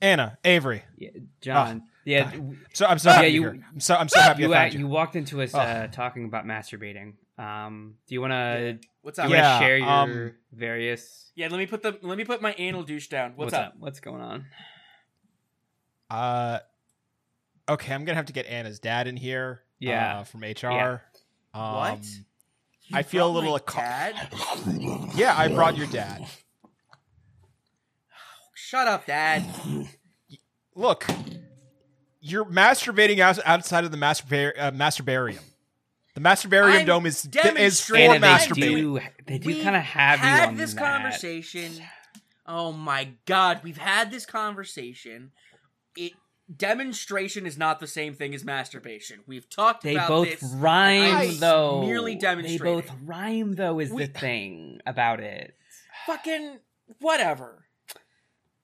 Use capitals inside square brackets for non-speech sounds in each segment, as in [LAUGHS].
Anna, Avery. Yeah, John. yeah, So I'm so Yeah, happy. you- you, I'm so I'm so [LAUGHS] happy you, I uh, you. you walked into us Oh. uh, talking about masturbating. Um, do you want to What's up? you Yeah, share your um, various? Yeah, let me put the let me put my anal douche down. What's, up? What's going on? Uh, okay, I'm gonna have to get Anna's dad in here. Yeah. uh, from HR. Yeah. Um, What? I feel a little. my acco- dad. [LAUGHS] Yeah, I brought your dad. Shut up, Dad. [CLEARS THROAT] Look, you're masturbating out, outside of the masturbar- uh, masturbarium. The masturbarium I'm dome is is for demonstrating- Anna, they do. They do We kind of have you had on this that. conversation. Oh my god, we've had this conversation. It demonstration is not the same thing as masturbation. We've talked They about both this. rhyme I though. merely They both rhyme though. Is We- the thing about it? Fucking whatever.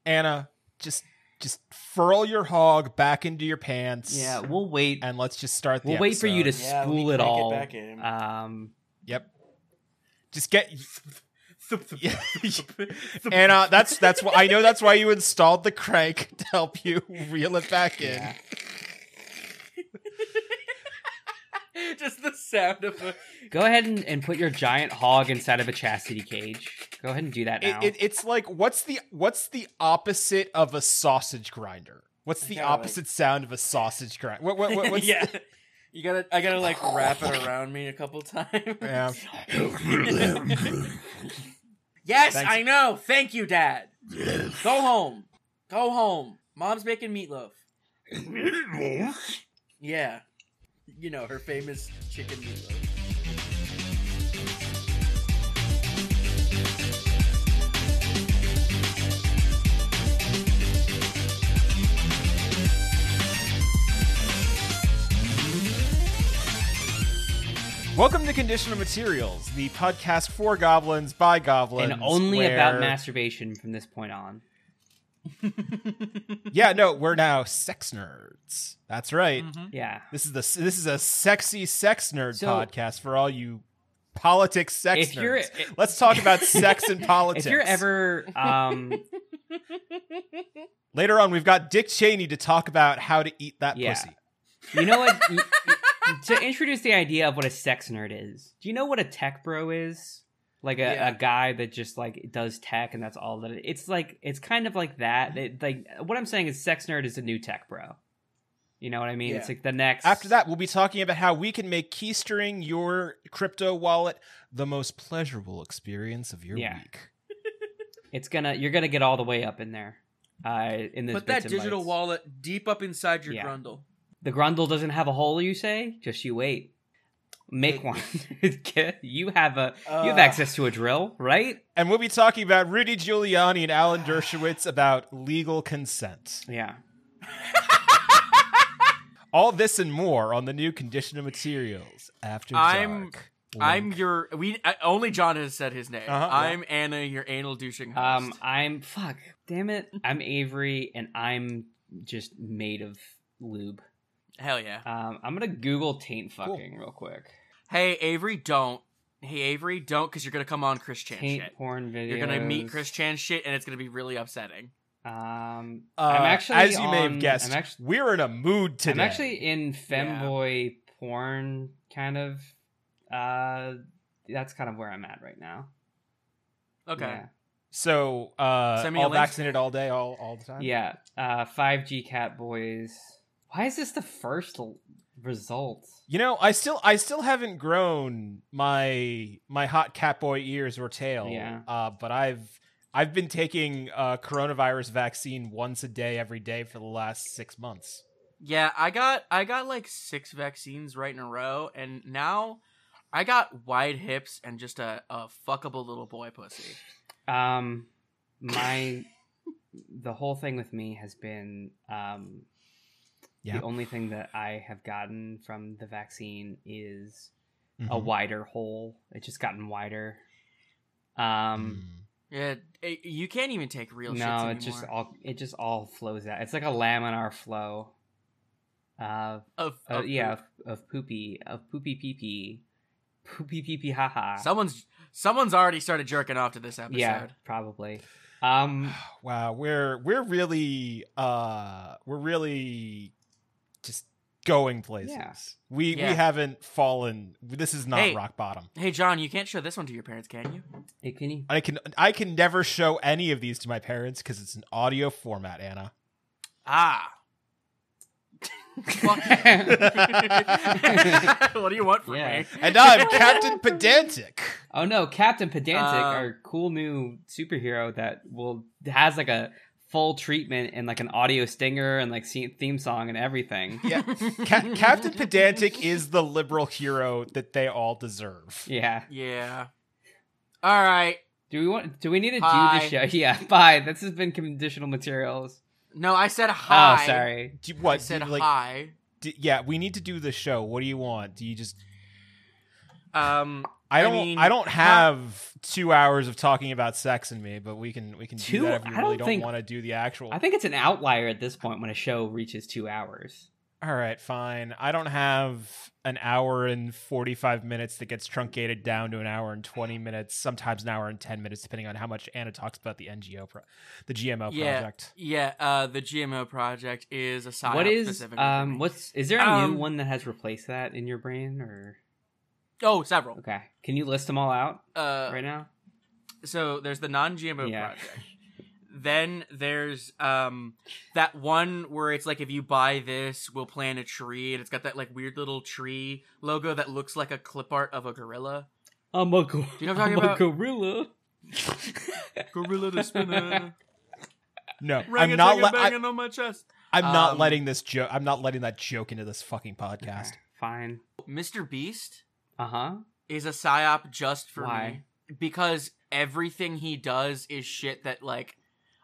Anna, just just furl your hog back into your pants. Yeah, we'll wait. and let's just start the We'll wait for you to episode. Yeah, let spool it crank it all. back in. Um, Yep. Just get [LAUGHS] [LAUGHS] Anna. That's that's why I know. That's why you installed the crank to help you reel it back in. Yeah. [LAUGHS] Just the sound of a go ahead and, and put your giant hog inside of a chastity cage. Go ahead and do that now. It, it, it's like what's the what's the opposite of a sausage grinder? What's the Yeah, like- opposite sound of a sausage grinder? What, what, what, what's [LAUGHS] yeah. You gotta, I gotta like wrap it around me a couple times. Yeah. [LAUGHS] Yes, Thanks. I know. Thank you, Dad. Go home. Go home. Mom's making meatloaf. Yeah. You know, her famous chicken meatloaf. Welcome to Conditional Materials, the podcast for goblins by goblins, and only about masturbation from this point on. [LAUGHS] Yeah, no, we're now sex nerds. That's right. Mm-hmm. Yeah. This is the this is a sexy sex nerd So- podcast for all you politics sex If you're- nerds. Let's talk about [LAUGHS] sex and politics. If you're ever um [LAUGHS] later on, we've got Dick Cheney to talk about how to eat that Yeah. pussy. you know what you- you- to introduce the idea of what a sex nerd is, do you know what a tech bro is? Like a, Yeah. a guy that just like does tech and that's all that it, it's like it's kind of like that. It, like what I'm saying is sex nerd is a new tech bro. You know what I mean? It's like the next After that, we'll be talking about how we can make keystering your crypto wallet the most pleasurable experience of your Yeah. week. [LAUGHS] it's gonna you're gonna get all the way up in there. Uh in this Put that digital bytes. wallet deep up inside your Yeah. grundle. The grundle doesn't have a hole, you say? Just you wait. Make one. [LAUGHS] you have a you have Uh. access to a drill, right? And we'll be talking about Rudy Giuliani and Alan Dershowitz about legal consent. Yeah. [LAUGHS] All this and more on the new Condition of Materials after I'm- dark. I'm Link. your we I, only John has said his name. Uh-huh. I'm Anna, your anal douching host. Um I'm fuck. Damn it. I'm Avery and I'm just made of lube. Hell yeah. Um I'm gonna Google taint Cool. fucking real quick. Hey Avery, don't. Hey Avery, don't because you're gonna come on Chris Chan Taint shit. porn videos. You're gonna meet Chris Chan shit, and it's gonna be really upsetting. Um Uh, I'm actually as you may have guessed, I'm actually we're in a mood today. I'm actually in femboy porn kind of uh that's kind of where I'm at right now. Okay. Yeah. so uh, Send me a all link. vaccinated all day, all all the time. Yeah. Uh 5G cat boys. Why is this the first l- result? You know, I still I still haven't grown my my hot catboy ears or tail. Yeah. Uh, but I've I've been taking uh, coronavirus vaccine once a day every day for the last six months. Yeah, I got I got like six vaccines right in a row, and now I got wide hips and just a, a fuckable little boy pussy. Um my [LAUGHS] the whole thing with me has been um Yeah. the only thing that I have gotten from the vaccine is a Mhm. wider hole. It's just gotten wider. Mm. Um Yeah, it- you can't even take real shits no, anymore. it just all it just all flows out. It's like a laminar flow. Uh, of, uh of yeah, poop. of, of poopy, of poopy pee pee, poopy pee pee haha. Someone's someone's already started jerking off to this episode. yeah, probably. Um, [SIGHS] Wow, we're we're really uh we're really just going places. Yeah. We Yeah. we haven't fallen. This is not Hey. rock bottom. Hey, John, you can't show this one to your parents, can you? hey, can you? I can I can never show any of these to my parents because it's an audio format, Anna. Ah. [LAUGHS] [LAUGHS] What do you want from Yeah. me? And I'm Captain Pedantic. Oh no, Captain Pedantic, Uh, our cool new superhero that will has like a full treatment and like an audio stinger and like theme song and everything. Yeah, [LAUGHS] Ca- Captain Pedantic is the liberal hero that they all deserve. Yeah. Yeah. All right. Do we want? Do we need to Hi. do the show? [LAUGHS] Yeah. Bye. This has been conditional materials. No, I said hi. Oh, sorry. Do, I what? said do like, hi. d- yeah, we need to do the show. What do you want? Do you just? Um, I I don't. I, mean, don't not- have two hours of talking about sex in me, but we can. We can Two- do that if you I don't really don't, think- want to do the actual. I think it's an outlier at this point when a show reaches two hours. All right, fine. I don't have an hour and 45 minutes that gets truncated down to an hour and 20 minutes, sometimes an hour and 10 minutes, depending on how much Anna talks about the NGO, pro- the GMO Yeah. project. yeah. Uh, the GMO project is a side. what is um? What's is there a new Um, one that has replaced that in your brain or? Oh, several. Okay, can you list them all out Uh, right now? so there's the non-GMO Yeah. project. Then there's um that one where it's like if you buy this, we'll plant a tree, and it's got that like weird little tree logo that looks like a clip art of a gorilla. I'm a, go- you know what I'm I'm talking a gorilla. Gorilla the spinner, No, I'm not. Le- I, on my chest. I'm not Um, letting this joke. I'm not letting that joke into this fucking podcast. Fine. Mr. Beast Uh huh. is a psyop just for Why? me because everything he does is shit that like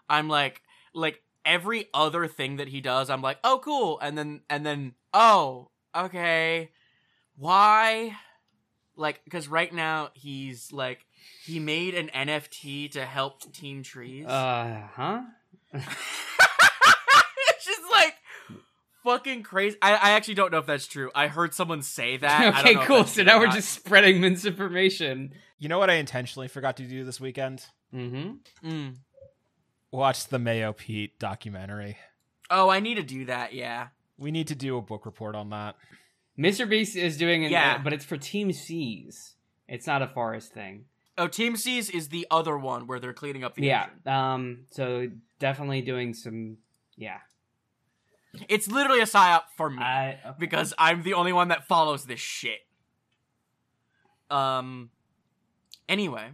I'm like like every other thing that he does I'm like oh cool and then and then oh okay why like because right now he's like he made an NFT to help Team Trees Uh huh. [LAUGHS] it's just like fucking crazy I, I actually don't know if that's true I heard someone say that I [LAUGHS] don't okay, know cool. So now we're not. just spreading misinformation. You know what I intentionally forgot to do this weekend? Mm-hmm. Mm. Watch the Mayo Pete documentary. oh I need to do that yeah We need to do a book report on that. Mr. Beast is doing an, Yeah. but it's for Team Seas. It's not a forest thing. Oh, Team Seas is the other one where they're cleaning up the yeah. ocean. Um. So definitely doing some. Yeah. It's literally a psyop for me I okay. because I'm the only one that follows this shit. Um. Anyway,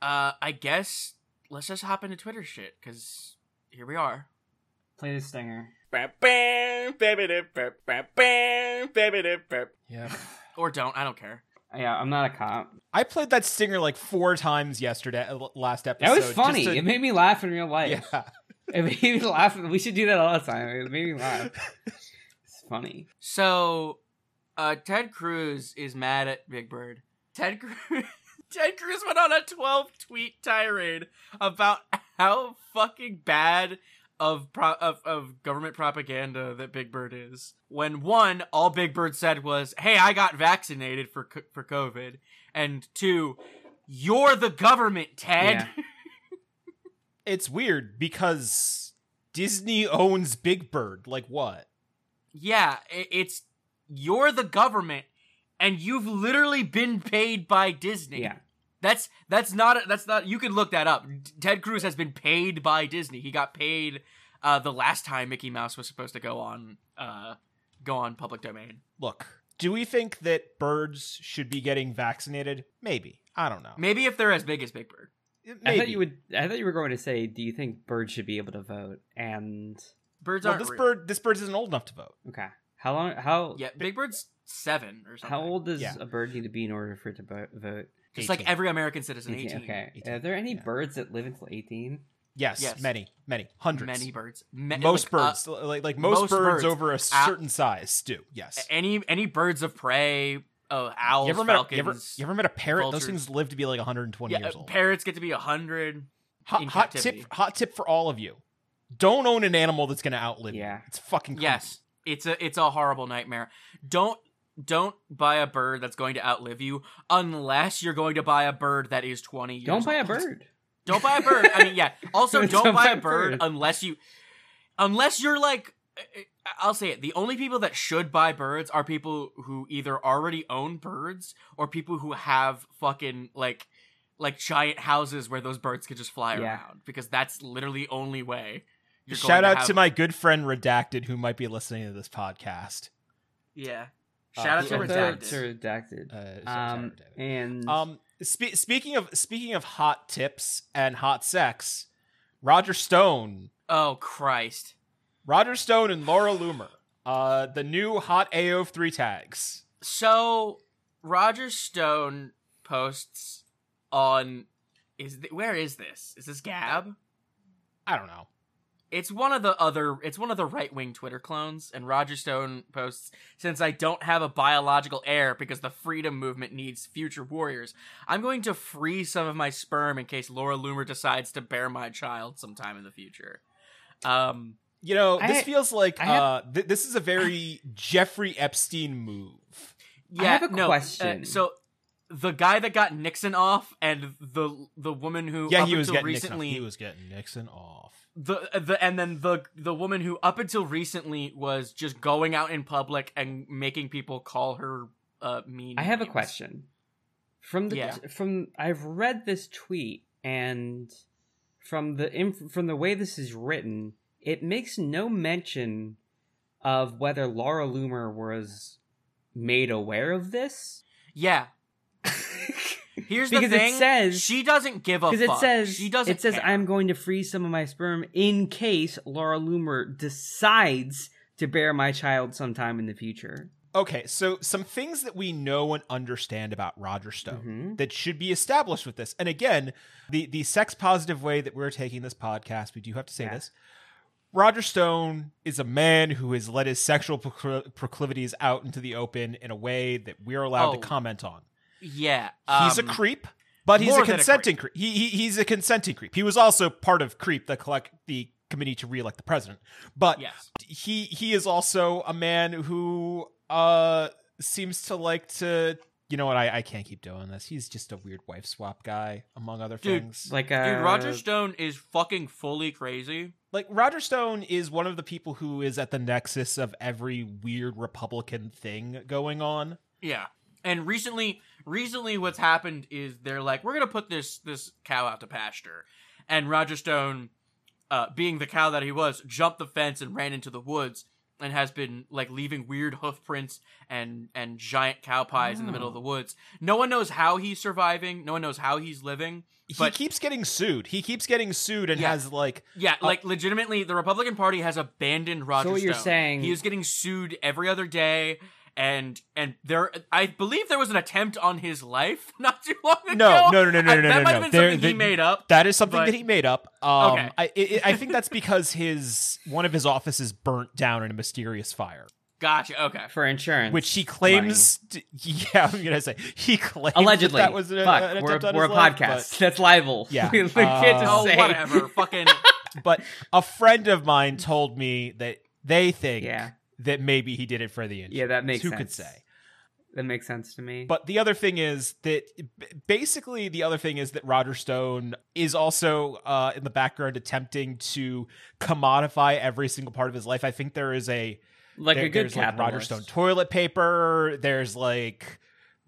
uh, I guess let's just hop into Twitter shit because here we are. play the stinger. Yeah. Or don't. I don't care. Yeah, I'm not a cop. I played that stinger like four times yesterday, uh, last episode. That was funny. to- It made me laugh in real life. yeah. It made me laugh. We should do that all the time. It made me laugh. It's funny. So, uh, Ted Cruz is mad at Big Bird. Ted Cruz. [LAUGHS] Ted Cruz went on a 12 tweet tirade about how fucking bad of, pro- of of government propaganda that Big Bird is. When one, all Big Bird said was, "Hey, I got vaccinated for co- for COVID," and two, "You're the government, Ted." Yeah. [LAUGHS] It's weird because Disney owns Big Bird. Like what? Yeah, it's you're the government, and you've literally been paid by Disney. Yeah. That's that's not that's not you can look that up. Ted Cruz has been paid by Disney. He got paid uh the last time Mickey Mouse was supposed to go on uh go on public domain. Look, do we think that birds should be getting vaccinated? Maybe. I don't know. Maybe if they're as big as Big Bird. Maybe. I thought you would. I thought you were going to say, "Do you think birds should be able to vote?" And Birds Well, aren't this real. bird, this bird isn't old enough to vote. okay, how long? How Yeah, Big Bird's 7 or something. how old does Yeah. a bird need to be in order for it to bo- vote? Just like every American citizen 18, 18. Okay. 18, Are there any yeah. birds that live until eighteen? Yes, Yes. many, many, hundreds. Many birds. Me- most like, uh, birds, like like most, most birds, birds. over a certain size do. Yes. any any birds of prey, uh, owls, You ever, met a, falcons. you, ever, you ever met a parrot? vultures. Those things live to be like 120 yeah, years old. parrots get to be 100. hot, in hot tip, hot tip for all of you: don't own an animal that's going to outlive Yeah. you. It's fucking creepy. Yes, it's a it's a horrible nightmare. Don't don't buy a bird that's going to outlive you unless you're going to buy a bird that is 20 years Don't buy a bird. Don't buy a bird. I mean, yeah. [LAUGHS] Also, don't, Don't buy buy a a bird bird. unless you, unless you're like, I'll say it. The only people that should buy birds are people who either already own birds or people who have fucking like, like giant houses where those birds can just fly Yeah. around because that's literally the only way. You're going Shout out have- to my good friend Redacted, who might be listening to this podcast. yeah. Uh, Shout out to owns Shout out Redacted. to redacted. Uh, Um, Redacted. and Um, spe- speaking of speaking of hot tips and hot sex, Roger Stone, Oh Christ. Roger Stone and Laura Loomer, uh, the new hot AO3 tags. So Roger Stone posts on is th- where is this? Is this Gab? I don't know. It's one of the other it's one of the right-wing Twitter clones and Roger Stone posts since I don't have a biological heir because the freedom movement needs future warriors. I'm going to free some of my sperm in case Laura Loomer decides to bear my child sometime in the future. Um You know, this I- feels like I have- uh, th- this is a very Jeffrey Epstein move. yeah, have a no, uh, question. so the guy that got Nixon off and the the woman who Yeah, up he was until getting recently Nixon. He was getting Nixon off. the the and then the the woman who up until recently was just going out in public and making people call her uh mean. I have a question. From the Yeah. from I've read this tweet and from the inf- from the way this is written, it makes no mention of whether Laura Loomer was made aware of this. Yeah, [LAUGHS] here's the Because it thing. says- she doesn't give a Because fuck. it says she doesn't. it says care. I'm going to freeze some of my sperm in case Laura Loomer decides to bear my child sometime in the future. Okay, so some things that we know and understand about Roger Stone Mhm. that should be established with this. And again, the the sex positive way that we're taking this podcast, we do have to say Yeah. this. Roger Stone is a man who has let his sexual procl- proclivities out into the open in a way that we're allowed Oh, to comment on. Yeah, He's a um, creep, but he's a than a consenting creep. He, he he's a consenting creep. He was also part of Creep, the collect the committee to re-elect the president. But Yes. he he is also a man who uh seems to like to you know what I, I can't keep doing this. He's just a weird wife swap guy, among other Dude, things. Like uh, Dude, Roger Stone is fucking fully crazy. Like Roger Stone is one of the people who is at the nexus of every weird Republican thing going on. Yeah. And recently recently what's happened is they're like, we're gonna put this this cow out to pasture. And Roger Stone, uh, being the cow that he was, jumped the fence and ran into the woods and has been like leaving weird hoof prints and and giant cow pies in the middle of the woods. No one knows how he's surviving, no one knows how he's living. But- he keeps getting sued. He keeps getting sued and Yeah. has like Yeah, like legitimately, the Republican Party has abandoned Roger. what you're saying- he is getting sued every other day, and and there, I believe there was an attempt on his life [LAUGHS] not too long ago. No, no, no, no, no, I- no, That no, might no. have been There- something he made up. That is something But- that he made up. Um, Okay. I, I I think that's because his one of his offices burnt down in a mysterious fire, Gotcha. Okay. for insurance, which he claims. To, [LAUGHS] yeah, I'm gonna say he claims allegedly. that was an, Fuck, an we're, attempt we're a life, podcast. That's libel. [LAUGHS] Yeah, we can't just Oh, say. whatever. Fucking. But, but a friend of mine told me that they think Yeah, that maybe he did it for the insurance. yeah, that makes sense. Who sense. could say? That makes sense to me. But the other thing is that basically the other thing is that Roger Stone is also uh, in the background attempting to commodify every single part of his life. I think there is a like there- a good there's like Roger. Stone toilet paper. There's like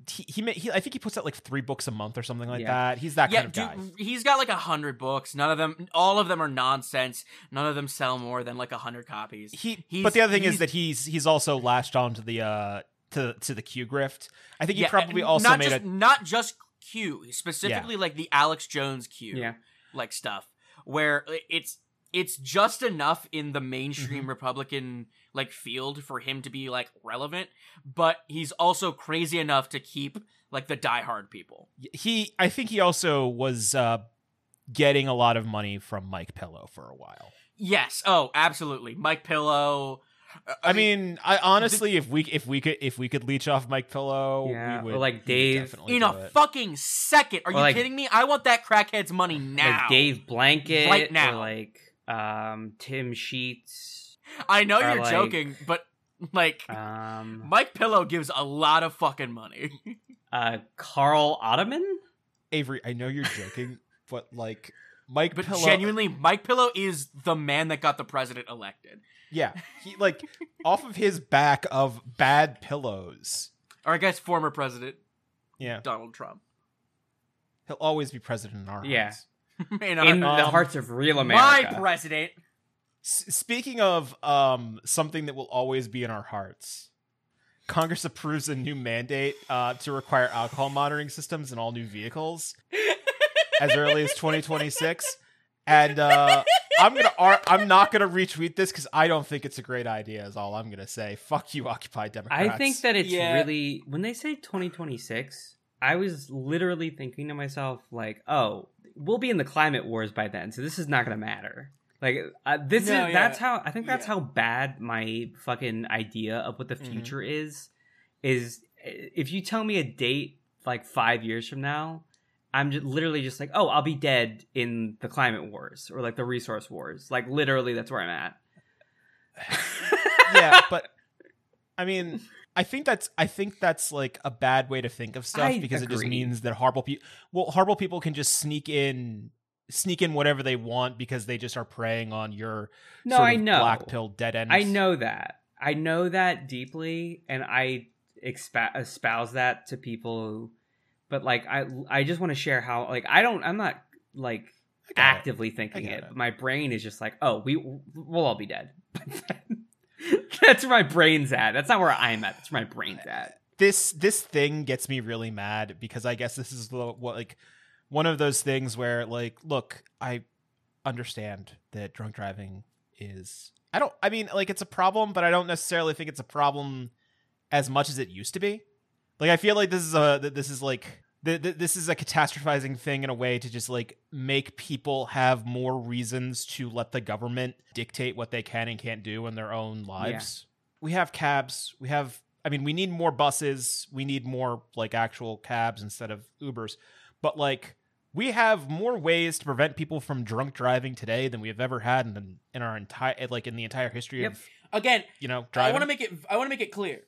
he, he, he I think he puts out like three books a month or something like Yeah. that. He's that Yeah, kind of guy. dude, he's got like a hundred books. None of them, all of them are nonsense. None of them sell more than like a hundred copies. He, He's- but the other thing is that he's he's also latched on to the uh to to the Q grift. I think he Yeah, probably also not made just, a not just Q, specifically like the Alex Jones Q. Yeah, like stuff where it's it's just enough in the mainstream Mm-hmm. republican like field for him to be like relevant but he's also crazy enough to keep like the diehard people he I think he also was uh getting a lot of money from Mike Pillow for a while. yes oh absolutely mike pillow Uh, I, mean, I honestly, if we if we could if we could leech off Mike Pillow, Yeah, we or would like we would Dave. in a it. fucking second are Or you like- kidding me i want that crackhead's money now like Dave Blanket, Right now. or like um Tim Sheets, i know you're like- joking but like um mike pillow gives a lot of fucking money uh Carl Ottoman. Avery, I know you're joking, [LAUGHS] but like Mike But Pillow, genuinely, Mike Pillow is the man that got the president elected. yeah, he like [LAUGHS] off of his back of bad pillows. Or I guess former president Yeah, Donald Trump. he'll always be president in our Yeah. hearts. [LAUGHS] In in our- the um, hearts of real America. my America. president. S- speaking of um something that will always be in our hearts. Congress approves a new mandate uh, to require alcohol monitoring systems in all new vehicles as early as 2026. And uh, I'm gonna ar- I'm not gonna retweet this because I don't think it's a great idea. Is all I'm gonna say. Fuck you, Occupy Democrats. I think that it's Yeah. really when they say 2026, I was literally thinking to myself like, "Oh, we'll be in the climate wars by then, so this is not going to matter." Like uh, this No, is yeah. that's how I think that's Yeah. how bad my fucking idea of what the Mhm. future is is if you tell me a date like 5 years from now, I'm just literally just like, "Oh, I'll be dead in the climate wars or like the resource wars." Like literally that's where I'm at. yeah, [LAUGHS] but I mean, I think that's I think that's like a bad way to think of stuff I because it just means that horrible people well horrible people can just sneak in sneak in whatever they want because they just are preying on your No, I know. black pill dead end. I know that. I know that deeply, and I expa- espouse that to people. But like, I I just want to share how like I don't. I'm not like get it. actively thinking it. it. My brain is just like, oh, we we'll all be dead. [LAUGHS] That's where my brain's at. That's not where I'm at. That's where my brain's at. This this thing gets me really mad because I guess this is the what like one of those things where like look, I understand that drunk driving is I don't I mean like it's a problem, but I don't necessarily think it's a problem as much as it used to be. Like I feel like this is a this is like th- th- this is a catastrophizing thing in a way to just like make people have more reasons to let the government dictate what they can and can't do in their own lives. We have cabs, we have I mean we need more buses, we need more like actual cabs instead of Ubers. But like we have more ways to prevent people from drunk driving today than we have ever had in in our entire like in the entire history Yep. of Again, you know driving. I want to make it. I want to make it clear.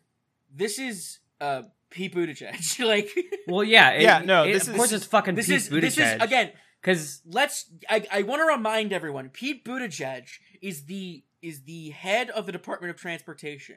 This is uh Pete Buttigieg. [LAUGHS] like [LAUGHS] Well, yeah, it- Yeah, no, it- this of is- course it's fucking this Pete is this is Buttigieg. again. because Let's. I, I want to remind everyone. Pete Buttigieg is the is the head of the Department of Transportation.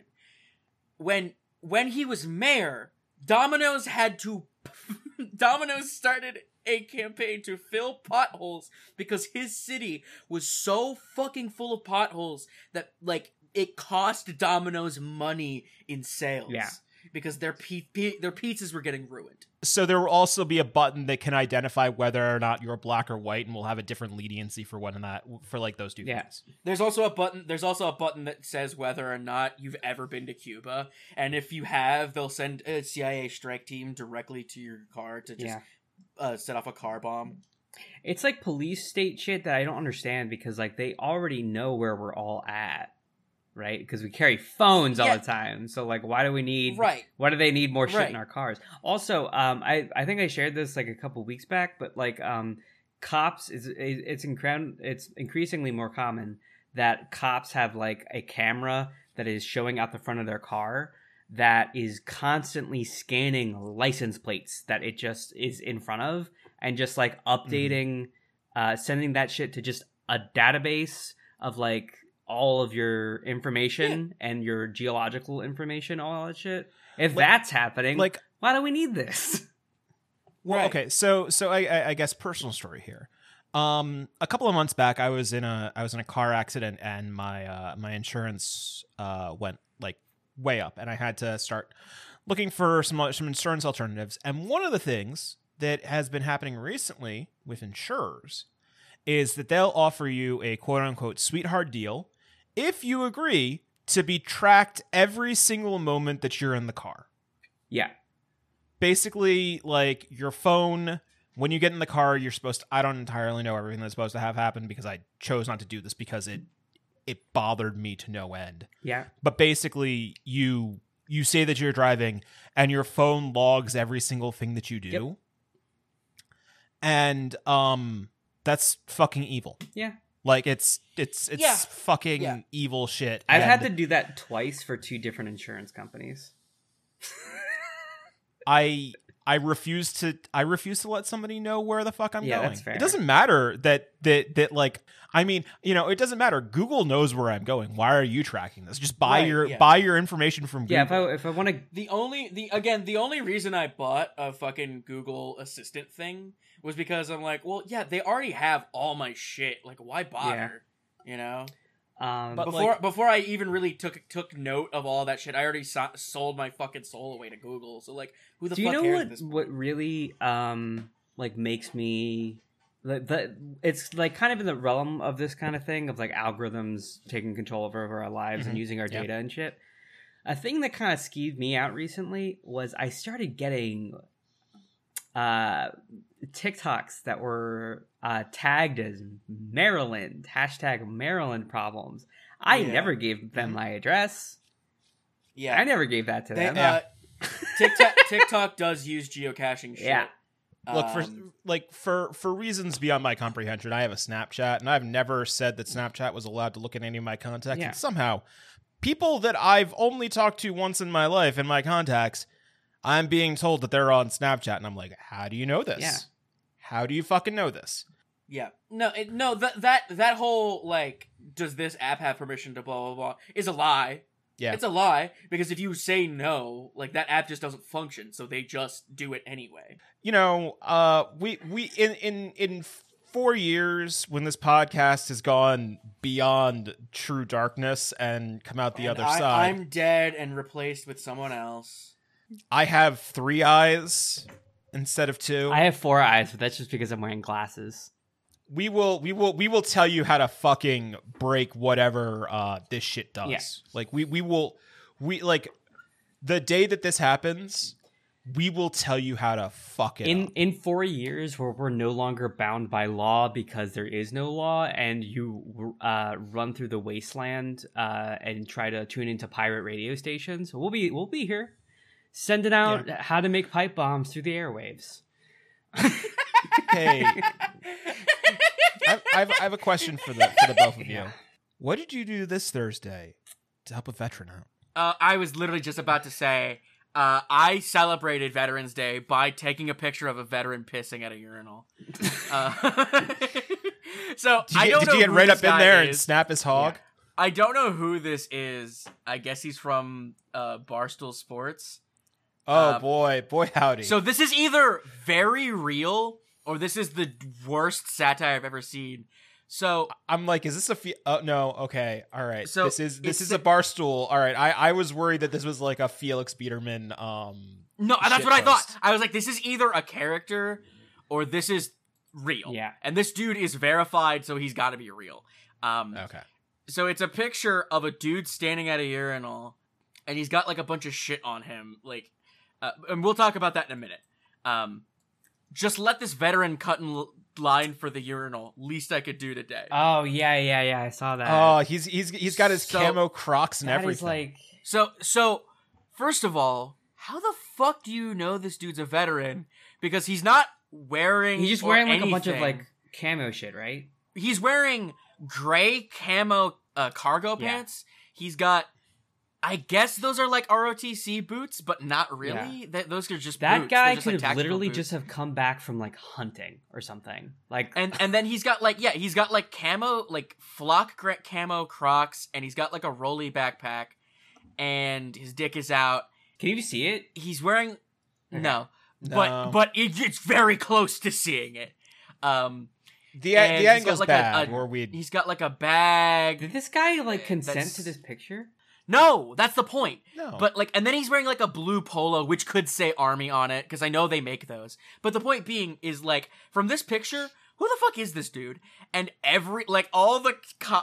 When when he was mayor, Domino's had to. [LAUGHS] [LAUGHS] Domino's started a campaign to fill potholes because his city was so fucking full of potholes that like it cost Domino's money in sales. Yeah. Because their pi- pi- their pizzas were getting ruined. So there will also be a button that can identify whether or not you're black or white, and we'll have a different leniency for one of that for like those two Yeah. things. There's also a button. There's also a button that says whether or not you've ever been to Cuba, and if you have, they'll send a CIA strike team directly to your car to just yeah, uh, set off a car bomb. it's like police state shit that I don't understand because like they already know where we're all at, right? Because we carry phones all Yeah. the time. So like, why do we need? Right. Why do they need more shit Right. in our cars? Also, um, I I think I shared this like a couple weeks back, but like, um, cops is it's incre- it's increasingly more common that cops have like a camera that is showing out the front of their car that is constantly scanning license plates that it just is in front of and just like updating uh sending that shit to just a database of like all of your information and your geological information all that shit if Like- that's happening Like, why do we need this well, Right. okay, so so I, I, I guess personal story here. Um, a couple of months back, I was in a I was in a car accident, and my uh, my insurance uh went like way up, and I had to start looking for some some insurance alternatives. And one of the things that has been happening recently with insurers is that they'll offer you a quote unquote sweetheart deal if you agree to be tracked every single moment that you're in the car. yeah Basically, like your phone, when you get in the car, you're supposed to. I don't entirely know everything that's supposed to have happened because I chose not to do this because it it bothered me to no end. yeah But basically, you you say that you're driving and your phone logs every single thing that you do. Yep. And um that's fucking evil. yeah Like it's it's it's Yeah. fucking Yeah. evil shit. i've had to do that twice for two different insurance companies I I refuse to I refuse to let somebody know where the fuck I'm Yeah, going. It doesn't matter that that that like I mean, you know, it doesn't matter. Google knows where I'm going. Why are you tracking this? Just buy Right, your yeah. buy your information from Google. Yeah, if I if I want to The only the again the only reason I bought a fucking Google Assistant thing was because I'm like, well, yeah, they already have all my shit. Like, why bother? You know. Um But, before like- before I even really took took note of all that shit, I already so- sold my fucking soul away to Google. So like, who the do you fuck know what what really um like makes me like that it's like kind of in the realm of this kind of thing of like algorithms taking control over, over our lives and Mhm. using our Yeah. data and shit a thing that kind of skeeved me out recently was i started getting uh tiktoks that were uh tagged as maryland hashtag maryland problems i Yeah. never gave them Mhm. my address Yeah, i never gave that to They, them uh, [LAUGHS] [LAUGHS] TikTok TikTok does use geocaching shit. Yeah. Look for Um, like for for reasons beyond my comprehension. I have a Snapchat, and I've never said that Snapchat was allowed to look at any of my contacts. Yeah. And somehow, people that I've only talked to once in my life in my contacts, I'm being told that they're on Snapchat, and I'm like, how do you know this? Yeah. How do you fucking know this? Yeah. No, it, no, that that that whole like does this app have permission to blah blah blah is a lie. Yeah. It's a lie because if you say no, like that app just doesn't function, so they just do it anyway. you know, uh, we we in in in four years when this podcast has gone beyond true darkness and come out the And other I, side, I'm dead and replaced with someone else. I have three eyes instead of two. I have four eyes, but that's just because I'm wearing glasses. we will we will we will tell you how to fucking break whatever uh this shit does. Yeah. Like we we will we like the day that this happens, we will tell you how to fuck it In up. in four years, where we're no longer bound by law because there is no law, and you uh, run through the wasteland uh, and try to tune into pirate radio stations, we'll be we'll be here, sending out how to make pipe bombs through the airwaves. Hey, I, I, have, I have a question for the for the both of you. What did you do this Thursday to help a veteran out? Uh, I was literally just about to say, uh, I celebrated Veterans Day by taking a picture of a veteran pissing at a urinal. [LAUGHS] Uh, [LAUGHS] so Did you, I don't did know you get who right this up in guy there and is. snap his hog? I don't know who this is. I guess he's from uh, Barstool Sports. Oh Uh, boy, boy howdy. So this is either very real or this is the worst satire I've ever seen. So I'm like, is this a fe- oh no, okay, all right. So, this is this is a bar stool. All right. I I was worried that this was like a Felix Biederman um no, that's Shit what I thought. I was like, this is either a character or this is real. Yeah. And this dude is verified, so he's got to be real. Um, Okay. So it's a picture of a dude standing at a urinal, and he's got like a bunch of shit on him. Like, uh, and we'll talk about that in a minute. Um, just let this veteran cut in line for the urinal. Least I could do today. Oh yeah, yeah, yeah. I saw that. Oh, he's he's he's got his So- camo Crocs and that everything. like So, so first of all, how the fuck do you know this dude's a veteran? Because he's not wearing. he's just wearing like a bunch of like camo shit, right? he's wearing gray camo uh, cargo Yeah. pants. He's got, I guess those are like ROTC boots, but not really. Th- those are just That boots. guy just, could like, literally boots. just have come back from like hunting or something. Like And [LAUGHS] and then he's got like yeah he's got like camo like flock gra- camo Crocs and he's got like a rolly backpack, and his dick is out. can you see it? He's wearing Okay. no, No. but but it, it's very close to seeing it. Um, the and the he's got, angle's like, a- bad, a- or we he's got like a bag. Did this guy like consent That's- to this picture? No, that's the point. no. But like, and then he's wearing like a blue polo, which could say army on it, because I know they make those. But the point being is like, from this picture, who the fuck is this dude? And every like all the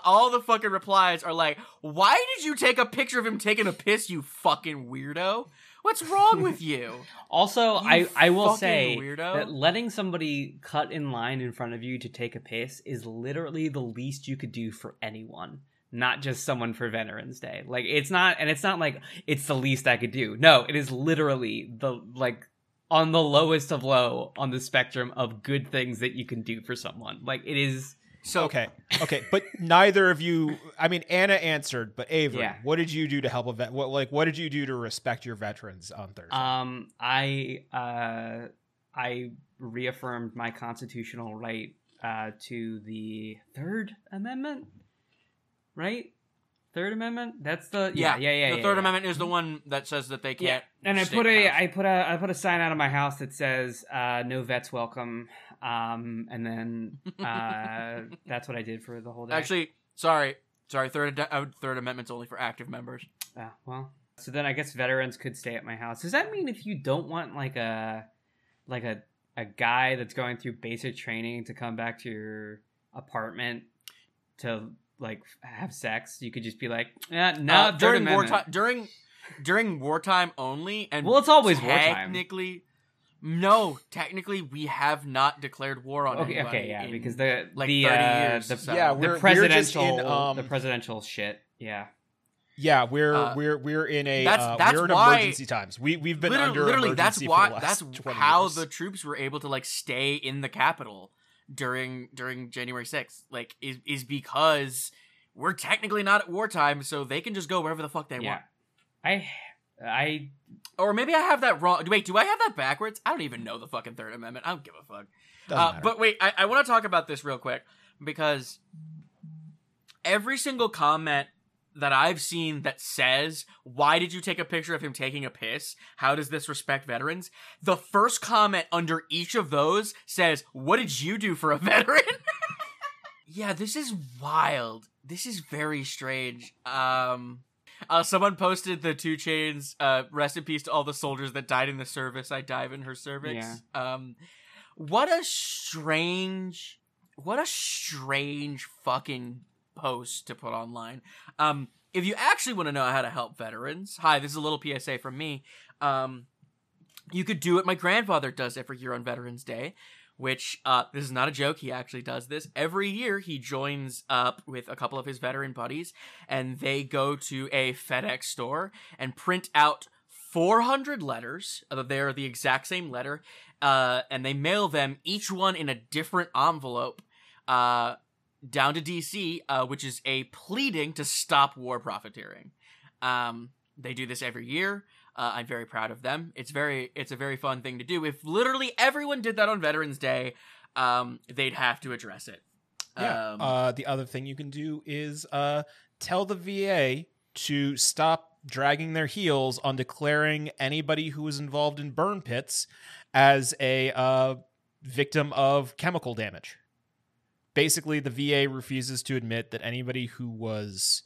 all the fucking replies are like, why did you take a picture of him taking a piss, you fucking weirdo? What's wrong with you? [LAUGHS] Also, You I I will say weirdo. that letting somebody cut in line in front of you to take a piss is literally the least you could do for anyone, not just someone for Veterans Day. Like it's not, and it's not like it's the least I could do. No, it is literally the like on the lowest of low on the spectrum of good things that you can do for someone. Like it is So okay, okay, but neither of you. I mean, Anna answered, but Avery, Yeah. what did you do to help a vet? What like what did you do to respect your veterans on Thursday? Um, I uh, I reaffirmed my constitutional right uh, to the Third Amendment. Right, Third Amendment. That's the yeah yeah yeah. the yeah, Third yeah. Amendment is the one that says that they can't. And I put a. I put a I put a sign out of my house that says uh, "No vets welcome." Um, and then uh, [LAUGHS] that's what I did for the whole day. Actually, sorry, sorry. Third uh, Third Amendment's only for active members. Ah, well, so then I guess veterans could stay at my house. Does that mean if you don't want like a like a a guy that's going through basic training to come back to your apartment to like have sex, you could just be like, eh, no, Uh, during Amendment. wartime, during during wartime only, and Well, it's always wartime. technically. No, technically, we have not declared war on Okay, anybody. okay, yeah, in- because the like the 30 uh, years, the, so- Yeah, the we're- we're just presidential in, um, the presidential shit. Yeah, yeah, we're uh, we're we're in a that's- uh, that's we're in why- emergency times. We we've been literally, under literally that's why for the that's last 20 how years. the troops were able to like stay in the capital during during January 6th like is is because we're technically not at wartime so they can just go wherever the fuck they yeah. want. I I or maybe I have that wrong wait do I have that backwards? I don't even know the fucking third amendment. I don't give a fuck. Uh, but wait I, I want to talk about this real quick because every single comment that I've seen that says, Why did you take a picture of him taking a piss? How does this respect veterans? The first comment under each of those says, What did you do for a [LAUGHS] veteran? yeah, this is wild. This is very strange. Um. Uh, someone posted the two chains. Uh, rest in peace to all the soldiers that died in the service. I dive in her cervix. Um, what a strange, what a strange fucking post to put online. Um, if you actually want to know how to help veterans, hi, this is a little PSA from me. Um, you could do what my grandfather does every year on Veterans Day, which uh, this is not a joke. He actually does this every year. He joins up with a couple of his veteran buddies, and they go to a FedEx store and print out 400 letters. Uh, They're the exact same letter, uh, and they mail them each one in a different envelope. Uh, down to DC, uh, which is a pleading to stop war profiteering. Um, they do this every year. Uh, I'm very proud of them. It's very, it's a very fun thing to do. If literally everyone did that on Veterans Day, um, they'd have to address it. Yeah. Um, uh, the other thing you can do is uh, tell the VA to stop dragging their heels on declaring anybody who was involved in burn pits as a uh, victim of chemical damage. Basically, the VA refuses to admit that anybody who was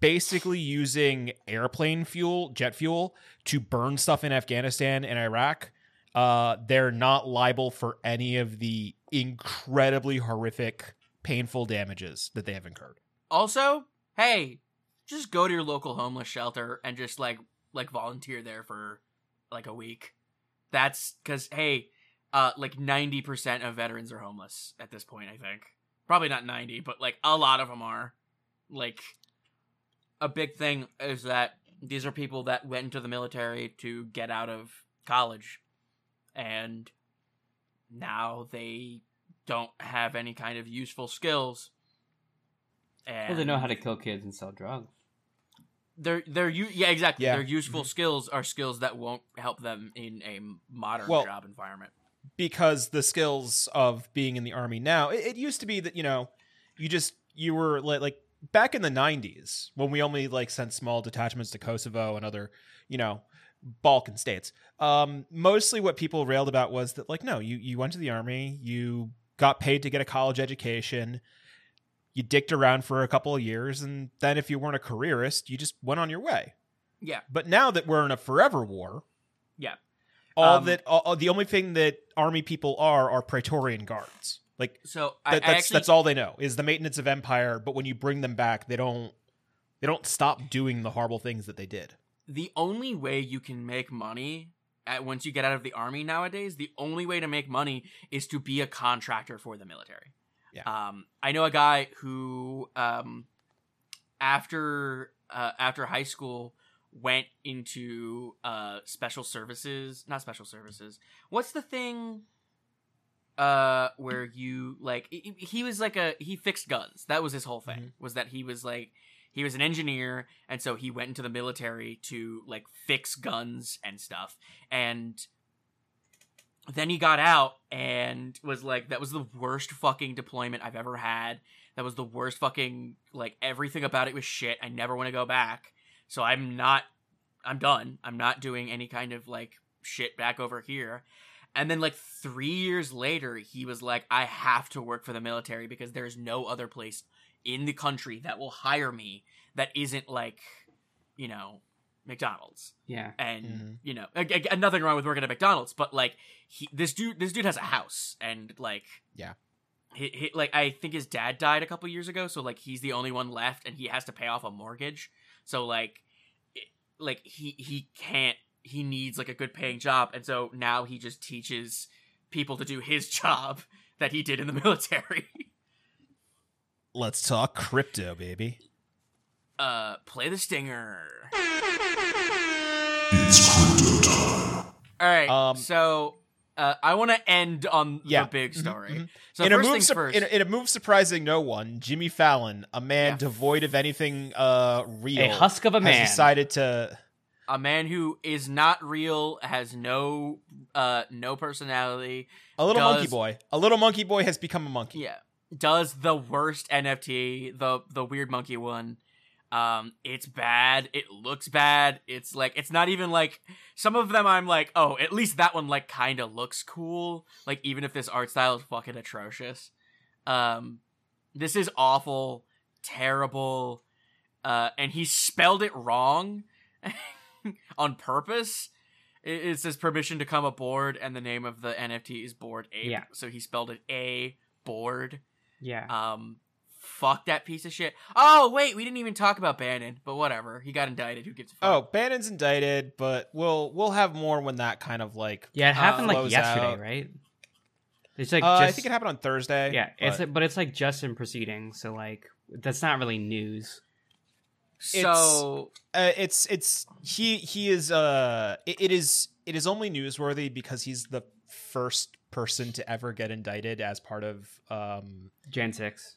basically using airplane fuel, jet fuel, to burn stuff in Afghanistan and Iraq, uh, they're not liable for any of the incredibly horrific, painful damages that they have incurred. also, hey, just go to your local homeless shelter and just like like volunteer there for like a week. That's because hey, uh, like ninety percent of veterans are homeless at this point. I think probably not ninety, but like a lot of them are. Like a big thing is that these are people that went into the military to get out of college, and now they don't have any kind of useful skills. And well, they know how to kill kids and sell drugs. They're they're yeah exactly. Yeah. Their useful skills are skills that won't help them in a modern Well- job environment. Because the skills of being in the army now it, it used to be that you know you just you were like, like back in the 90s when we only like sent small detachments to kosovo and other you know balkan states um mostly what people railed about was that like no you you went to the army you got paid to get a college education you dicked around for a couple of years and then if you weren't a careerist you just went on your way Yeah. but now that we're in a forever war Yeah. All Um, that all, the only thing that army people are are praetorian guards like So I, that, I that's actually that's all they know is the maintenance of empire but when you bring them back they don't they don't stop doing the horrible things that they did the only way you can make money at once you get out of the army nowadays, the only way to make money is to be a contractor for the military. Yeah. Um, I know a guy who, um, after uh, after high school, went into uh, special services. Not special services. What's the thing? uh where you like he, he was like a he fixed guns that was his whole thing Mhm. was that he was like he was an engineer and so he went into the military to like fix guns and stuff and then he got out and was like that was the worst fucking deployment i've ever had that was the worst fucking like everything about it was shit i never want to go back so i'm not i'm done i'm not doing any kind of like shit back over here and then like 3 years later he was like I have to work for the military because there's no other place in the country that will hire me that isn't like you know McDonald's Yeah. and Mhm. you know ag- ag- nothing wrong with working at McDonald's but like he this dude this dude has a house and like Yeah. he, he, like I think his dad died a couple years ago so like he's the only one left and he has to pay off a mortgage so like it, like he he can't he needs like a good paying job and so now he just teaches people to do his [LAUGHS] job that he did in the [LAUGHS] military Let's talk crypto, baby. uh play the stinger It's crypto time. all right Um, so uh, I want to end on Yeah. the big Mhm, story. mhm. So in, a first move, things sur- first. in, a, in a move surprising no one, Jimmy Fallon, a man Yeah. devoid of anything uh, real, A husk of a has man. decided to. a man who is not real, has no uh no personality. A little Does- monkey boy. A little monkey boy has become a monkey. Yeah, does the worst NFT, the the weird monkey one. Um, it's bad. It looks bad. It's like it's not even like some of them. I'm like, oh, at least that one like kind of looks cool. Like even if this art style is fucking atrocious. Um, this is awful, terrible. Uh, and he spelled it wrong [LAUGHS] on purpose. It, it says permission to come aboard, and the name of the NFT is Board Ape. Yeah. So he spelled it A board. Yeah. Um, fuck that piece of shit. Oh wait, we didn't even talk about Bannon, but whatever. He got indicted. Who gives a fuck? Oh, Bannon's indicted, but we'll we'll have more when that kind of like. yeah, it happened like yesterday, out. right? It's like uh, just, I think it happened on Thursday. Yeah, it's but- but it's like just in proceedings, so like that's not really news. so uh, it's it's he he is uh it, it is it is only newsworthy because he's the first person to ever get indicted as part of um Jan six.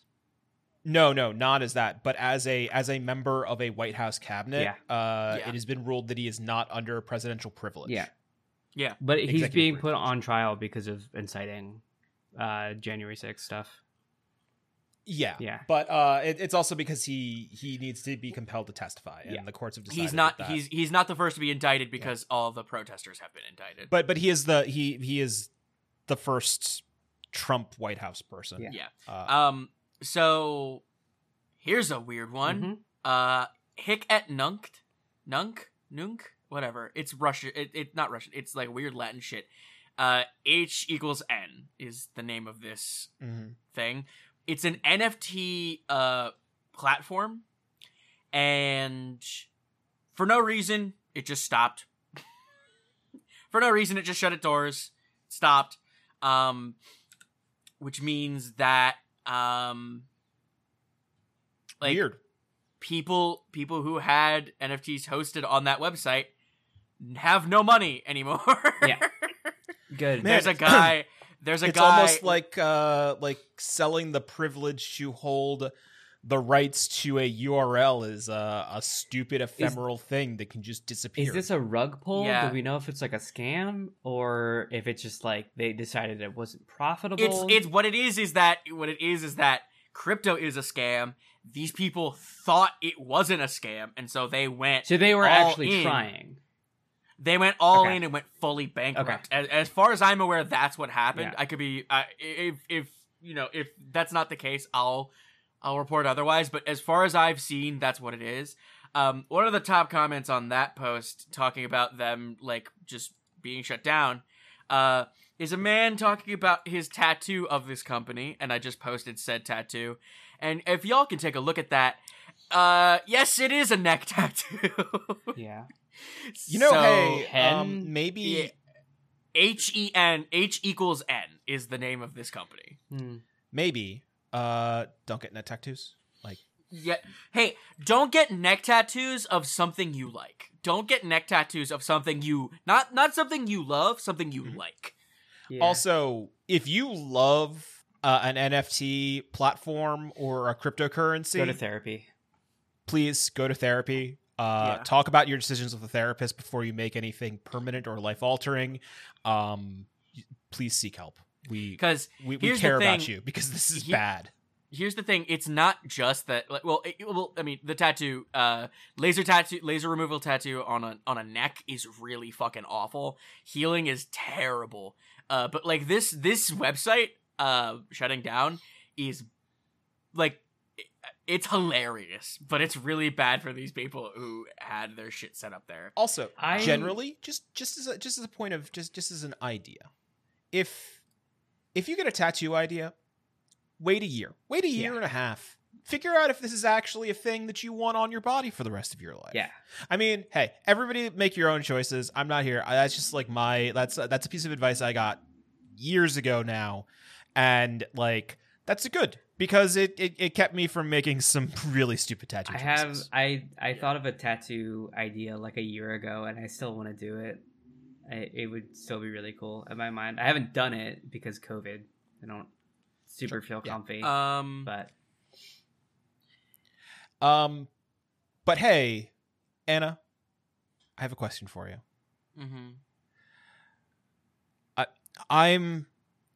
No no not as that but as a as a member of a White House cabinet Yeah. uh Yeah. it has been ruled that he is not under presidential privilege Yeah. yeah, But he's Executive being put on trial because of inciting uh January 6th stuff. yeah Yeah. but uh it, it's also because he he needs to be compelled to testify and Yeah. the courts have decided he's not. that that- He's he's not the first to be indicted because all the protesters have been indicted. but but he is the he he is the first Trump White House person Yeah. yeah. uh, Um. So here's a weird one. Mhm. Uh, Hic et Nunc, Nunc, Nunc, whatever. It's Russian. It's it not Russian. It's like weird Latin shit. Uh, H equals N is the name of this mhm. thing. It's an NFT uh platform, and for no reason, it just stopped. [LAUGHS] for no reason, it just shut its doors, stopped. Um, which means that um, like weird people people who had NFTs hosted on that website have no money anymore. [LAUGHS] Yeah. Good. Man, there's a [CLEARS THROAT] guy. There's a it's guy. almost like uh like selling the privilege to hold the rights to a URL is a, a stupid ephemeral thing that can just disappear. Is this a rug pull? Yeah. Do we know if it's like a scam or if it's just like they decided it wasn't profitable? it's it's what it is is that what it is is that crypto is a scam. These people thought it wasn't a scam, and so they went so they were all actually in. trying. They went all Okay. in and went fully bankrupt. As, as far as I'm aware, that's what happened. Yeah. I could be uh, if if you know if that's not the case, I'll I'll report otherwise. But as far as I've seen, that's what it is. Um, one of the top comments on that post talking about them like just being shut down uh, is a man talking about his tattoo of this company, and I just posted said tattoo. And if y'all can take a look at that, uh, yes, it is a neck [LAUGHS] tattoo. Yeah. [LAUGHS] you know, So- hey, hen- um, maybe H E N H equals N is the name of this company. Hmm. maybe uh don't get net tattoos. Like Yeah. Hey, don't get neck tattoos of something you like. Don't get neck tattoos of something you not not something you love, something you Mhm. like. Yeah. Also, if you love uh, an NFT platform or a cryptocurrency, go to therapy. please go to therapy. Uh, Yeah. Talk about your decisions with a therapist before you make anything permanent or life altering. Um, please seek help. We Because we, we care about you because this is He- bad. here's the thing. It's not just that like, well, it, well i mean the tattoo uh laser tattoo laser removal tattoo on a on a neck is really fucking awful. Healing is terrible. Uh but like this this website uh shutting down is like it's hilarious but it's really bad for these people who had their shit set up there. Also, I- generally, just just as a, just as a point of just just as an idea, if if you get a tattoo idea, wait a year, wait a year Yeah. and a half, figure out if this is actually a thing that you want on your body for the rest of your life. Yeah. I mean, hey, everybody make your own choices. I'm not here. I, that's just like my that's uh, that's a piece of advice I got years ago now, and like that's good because it it, it kept me from making some [LAUGHS] really stupid tattoo. I have choices. I I thought of a tattoo idea like a year ago, and I still want to do it. I, it would still be really cool in my mind. I haven't done it because COVID. I don't super feel Yeah. comfy, um but Um, but hey, Anna, I have a question for you. mhm. I'm,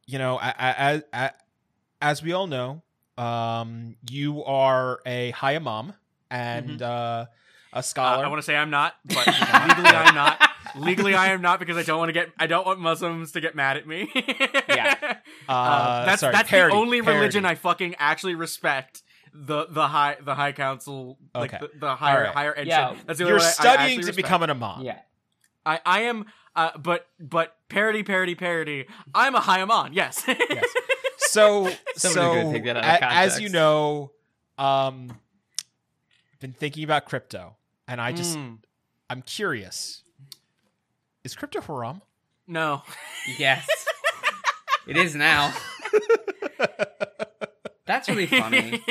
you know, as as we all know, um, you are a Hayamam and uh, a Uh, scholar. I want to say I'm not, but [LAUGHS] legally I'm not. Legally I am not because I don't want to get I don't want Muslims to get mad at me. [LAUGHS] Yeah. uh, that's sorry, that's parody, the only religion parody. I fucking actually respect. The the high the high council like Okay. the, the higher Alright. higher ed Yeah. That's the You're one I- I studying to respect. become an imam. yeah, I I am uh but but parody parody parody. I'm a Hayaman. Yes. [LAUGHS] Yes. So, [LAUGHS] so gonna take that out of a- as you know, um, been thinking about crypto, and I just Mm, I'm curious. Is crypto haram? no. yes, it is now. That's really funny.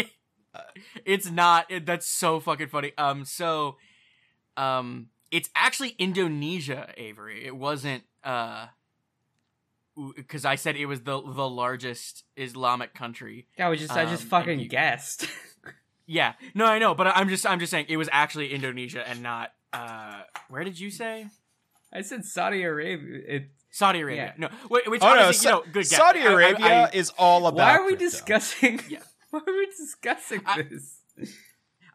[LAUGHS] it's not. It, that's so fucking funny. Um. So, um, it's actually Indonesia, Avery. It wasn't. Uh. Because I said it was the the largest Islamic country. Yeah, I just I just Um, fucking you- guessed. [LAUGHS] Yeah. No, I know, but I'm just I'm just saying it was actually Indonesia and not. Uh. Where did you say? I said Saudi Arabia. It, Saudi Arabia. Yeah. No. Wait. Which Oh no, honestly, Sa- you know, good guess. Saudi I- I- Arabia I- is all about. why are we crypto. discussing? Yeah. [LAUGHS] Why are we discussing I- this?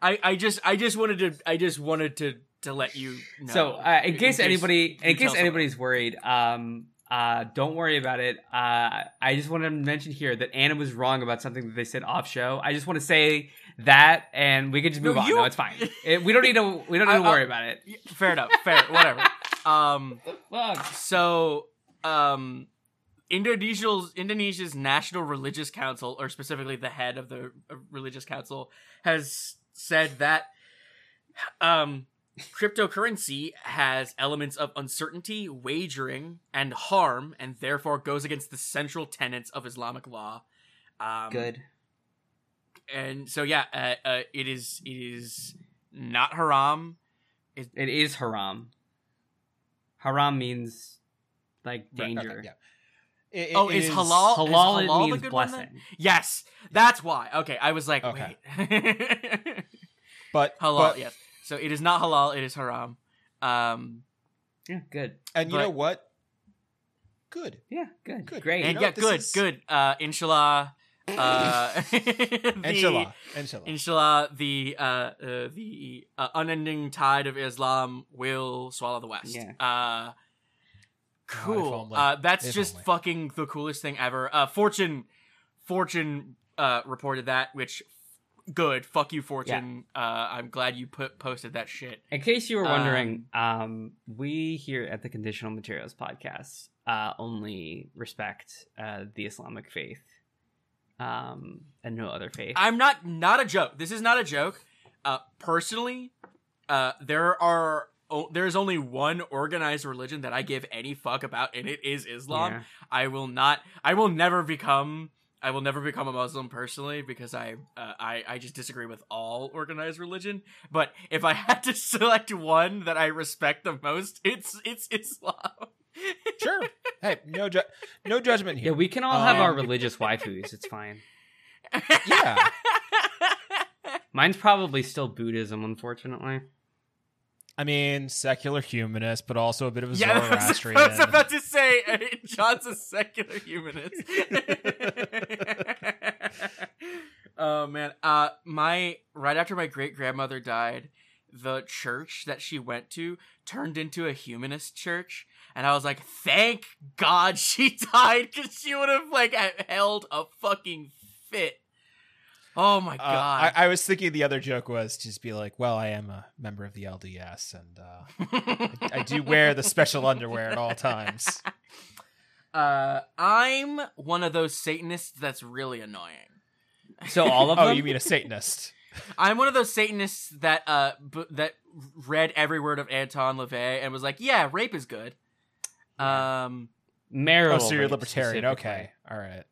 I, I just I just wanted to I just wanted to to let you know. So, uh, in case anybody, in case anybody's worried, um, uh, don't worry about it. Uh, I just wanted to mention here that Anna was wrong about something that they said off show. I just want to say that, and we can just move No, on. you- No, it's fine. [LAUGHS] It- we don't need to. We don't need I- to I- worry about it. Fair enough. Fair. whatever. [LAUGHS] Um. Fuck. So, um, Indonesia's Indonesia's National Religious Council, or specifically the head of the uh, religious council, has said that um, cryptocurrency has elements of uncertainty, wagering, and harm, and therefore goes against the central tenets of Islamic law. Um, Good. And so, yeah, uh, uh, it is it is not haram. It is haram. Haram means like Right, okay, danger. yeah. It- Oh, it is halal- Halal Is it halal the good one blessing. then? Yes, that's why. Okay, I was like, Okay. wait. [LAUGHS] But halal, but- yes. So it is not halal, it is haram. Um Yeah, good. and you know what? Good. Yeah, good. Good. Great. and know, yeah, good, is- good. Uh inshallah uh [LAUGHS] the, Inshallah. Inshallah. Inshallah, the uh, uh the uh, unending tide of Islam will swallow the West. Yeah. Uh cool. only. uh that's If just only. fucking the coolest thing ever. Uh Fortune Fortune uh reported that, which good. Fuck you, Fortune. Uh I'm glad you put posted that shit. In case you were wondering, um, we here at the Conditional Materials Podcast uh, only respect uh, the Islamic faith um, and no other faith. I'm not not a joke. This is not a joke. Uh, personally, uh, there are oh, there is only one organized religion that I give any fuck about, and it is Islam. Yeah. I will not. I will never become. I will never become a Muslim personally because I uh, I I just disagree with all organized religion. But if I [LAUGHS] had to select one that I respect the most, it's it's Islam. Sure. Hey, no ju- no judgment here. Yeah, we can all have our Um, religious waifus. It's fine. [LAUGHS] Yeah. Mine's probably still Buddhism, unfortunately. I mean, secular humanist, but also a bit of a Yeah, I was, I was about to say uh, John's a secular humanist. [LAUGHS] oh man, uh, my right after my great grandmother died, the church that she went to turned into a humanist church, and I was like, thank God [LAUGHS] she died, because she would have like held a fucking fit. Oh my Uh, god! I, I was thinking the other joke was to just be like, well, I am a member of the LDS, and uh, I do wear the special underwear at all times. [LAUGHS] Uh, I'm one of those Satanists that's really annoying. So all of Oh, them. you mean a Satanist? [LAUGHS] I'm one of those Satanists that uh b- that read every word of Anton LaVey and was like, yeah, rape is good. Um, marital? Oh, so you're libertarian. Okay. All right.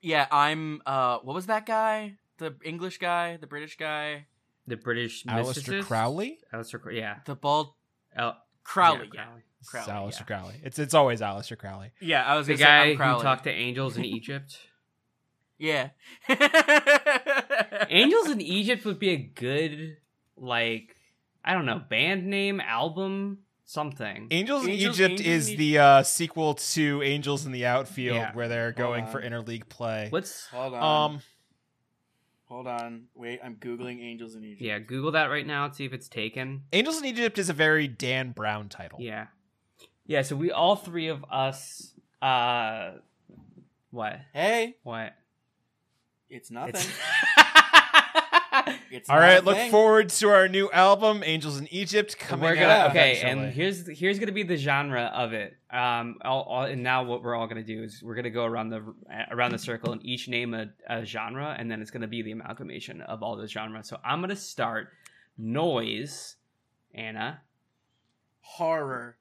yeah, I'm uh, what was that guy? The English guy, the British guy, The British Aleister mysticist? Crowley? Aleister, yeah. the bald Al- Crowley. yeah, Yeah, Crowley. It's Crowley, Aleister yeah. Crowley. It's it's always Aleister Crowley. Yeah, I was The gonna say, guy I'm who talked to angels in Egypt. [LAUGHS] Yeah. [LAUGHS] Angels in Egypt would be a good, like, I don't know, band name, album, something. Angels, in Egypt Angels is Egypt- the uh, sequel to Angels in the Outfield, Yeah. where they're going for interleague play. Let's, Hold Um, hold on. Wait, I'm googling Angels in Egypt. yeah, Google that right now and see if it's taken. Angels in Egypt is a very Dan Brown title. Yeah. Yeah, so we all three of us, uh, what? Hey, What? it's nothing. It's- [LAUGHS] [LAUGHS] It's All not right, a look thing. forward to our new album, Angels in Egypt, coming we're gonna out okay, eventually. and here's here's gonna be the genre of it. Um, all, all, and now what we're all gonna do is we're gonna go around the around the circle and each name a, a genre, and then it's gonna be the amalgamation of all those genres. So I'm gonna start noise, Anna. horror.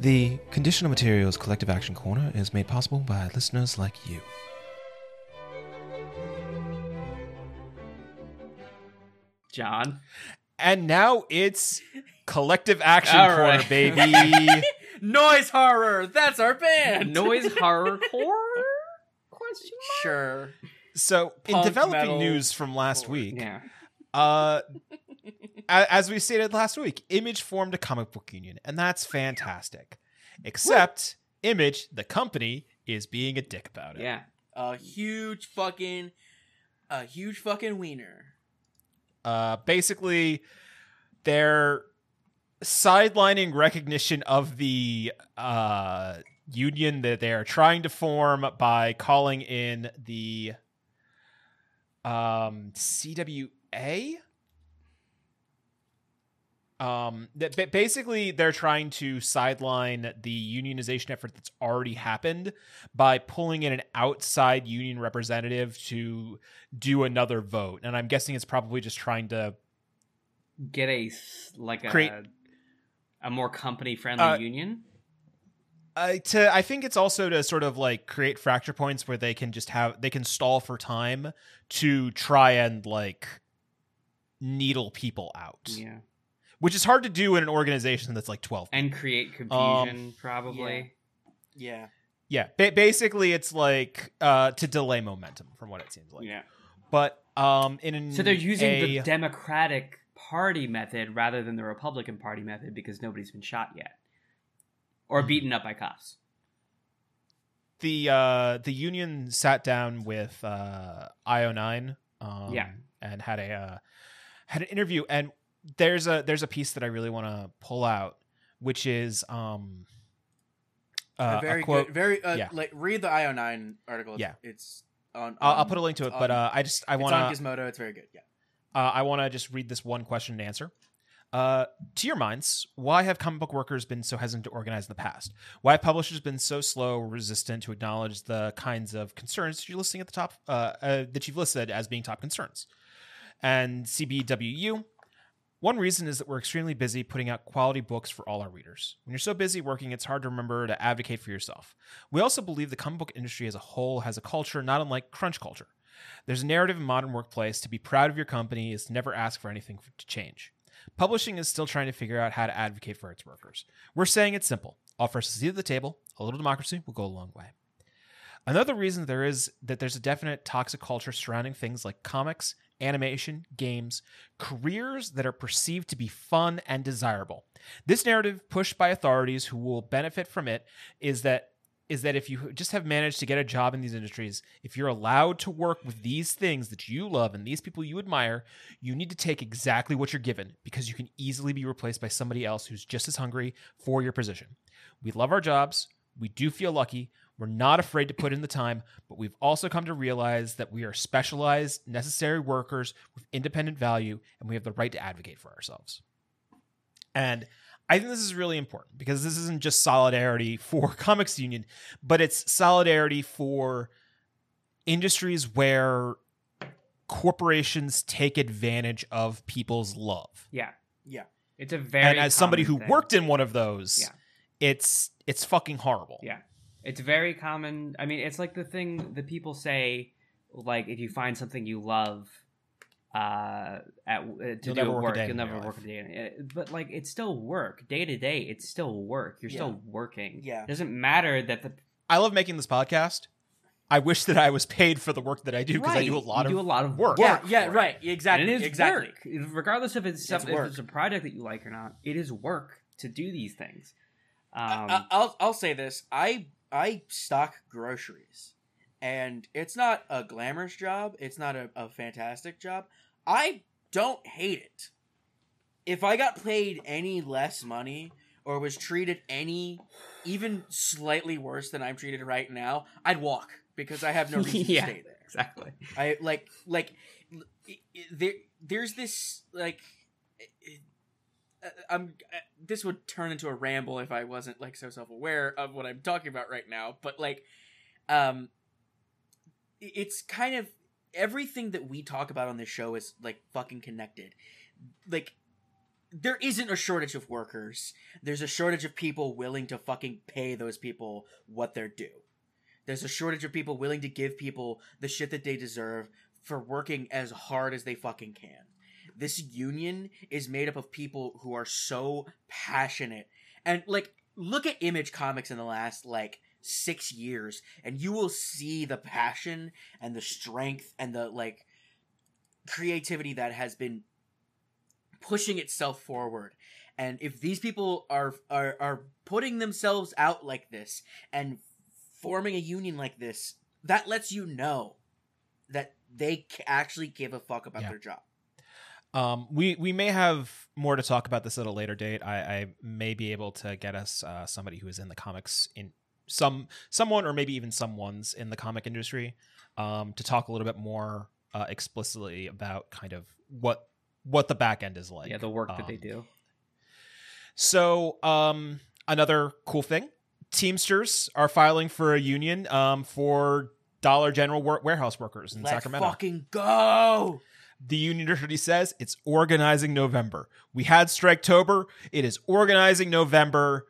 The Conditional Materials Collective Action Corner is made possible by listeners like you. John. and now it's collective action All corner, right. baby. [LAUGHS] Noise horror. That's our band. Noise horror [LAUGHS] core? Question Sure. so, in developing news from last core. week, Yeah. uh, [LAUGHS] as we stated last week, Image formed a comic book union, and that's fantastic. Except Image, the company, is being a dick about it. Yeah. A huge fucking, a huge fucking wiener. Uh, basically, they're sidelining recognition of the uh, union that they are trying to form by calling in the um, CWA. Um, that basically they're trying to sideline the unionization effort that's already happened by pulling in an outside union representative to do another vote. And I'm guessing it's probably just trying to Get a like a Create- a more company friendly Uh, union. uh, to I think it's also to sort of like create fracture points where they can just have they can stall for time to try and like needle people out, Yeah. Which is hard to do in an organization that's like 12. And create confusion, probably. Yeah. yeah, ba- basically it's like uh to delay momentum from what it seems like. yeah. But um in an, So they're using a, the Democratic Party method rather than the Republican Party method because nobody's been shot yet or Mhm. beaten up by cops. the uh the union sat down with uh IO9 um Yeah. and had a uh, had an interview and there's a there's a piece that I really want to pull out which is um uh, a very quote good. Very. Uh, yeah. Like read the IO9 article. Yeah. It's on. I'll, I'll put a link to it but uh I just I want on to Gizmodo. It's very good. Yeah. uh, I want to just read this one question and answer. Uh, to your minds, why have comic book workers been so hesitant to organize in the past? Why have publishers been so slow or resistant to acknowledge the kinds of concerns that you're listing at the top uh, uh, that you've listed as being top concerns? And CBWU, one reason is that we're extremely busy putting out quality books for all our readers. When you're so busy working, it's hard to remember to advocate for yourself. We also believe the comic book industry as a whole has a culture not unlike crunch culture. There's a narrative in modern workplace to be proud of your company is to never ask for anything to change. publishing is still trying to figure out how to advocate for its workers. We're saying it's simple. Offer us a seat at the table, a little democracy will go a long way. Another reason there is that there's a definite toxic culture surrounding things like comics, animation, games, careers that are perceived to be fun and desirable. This narrative pushed by authorities who will benefit from it is that is that if you just have managed to get a job in these industries, if you're allowed to work with these things that you love and these people you admire, you need to take exactly what you're given because you can easily be replaced by somebody else who's just as hungry for your position. We love our jobs. We do feel lucky. We're not afraid to put in the time, but we've also come to realize that we are specialized, necessary workers with independent value, and we have the right to advocate for ourselves. And I think this is really important because this isn't just solidarity for [LAUGHS] Comics Union, but it's solidarity for industries where corporations take advantage of people's love. Yeah. Yeah. It's a very and as somebody who thing. worked in one of those, Yeah. it's it's fucking horrible. Yeah. It's very common. I mean, it's like the thing that people say, like if you find something you love, uh, at uh, to You'll do never at work a work, you'll never your work a day. in it. But like, it's still work. Day to day, it's still work. You're Yeah. still working. Yeah. It doesn't matter that the I love making this podcast. I wish that I was paid for the work that I do because I do a lot You of do a lot of work. Yeah, work yeah, right. Exactly. And it is exactly. work, regardless if it's It's something, if it's a project that you like or not. It is work to do these things. Um, I, I'll I'll say this. I I stock groceries, and it's not a glamorous job. It's not a, a fantastic job. I don't hate it. If I got paid any less money or was treated any even slightly worse than I'm treated right now, I'd walk because I have no [LAUGHS] reason Yeah. to stay there. exactly. I like like there there's this like I'm uh, this would turn into a ramble if I wasn't like so self-aware of what I'm talking about right now but like um it's kind of everything that we talk about on this show is like fucking connected. Like there isn't a shortage of workers. There's a shortage of people willing to fucking pay those people what they're due. There's a shortage of people willing to give people the shit that they deserve for working as hard as they fucking can. This union is made up of people who are so passionate. And like look at Image Comics in the last like 6 years and you will see the passion and the strength and the like creativity that has been pushing itself forward. And if these people are are are putting themselves out like this and forming a union like this, that lets you know that they actually give a fuck about Yeah. their job. Um, we we may have more to talk about this at a later date. I, I may be able to get us uh, somebody who is in the comics in some someone or maybe even someone's in the comic industry um, to talk a little bit more uh, explicitly about kind of what what the back end is like. yeah, the work that they Um, do. So, um, another cool thing: Teamsters are filing for a union um, for Dollar General ware- warehouse workers in Let's Sacramento. fucking go. The union already says it's organizing November. We had Striketober. It is organizing November.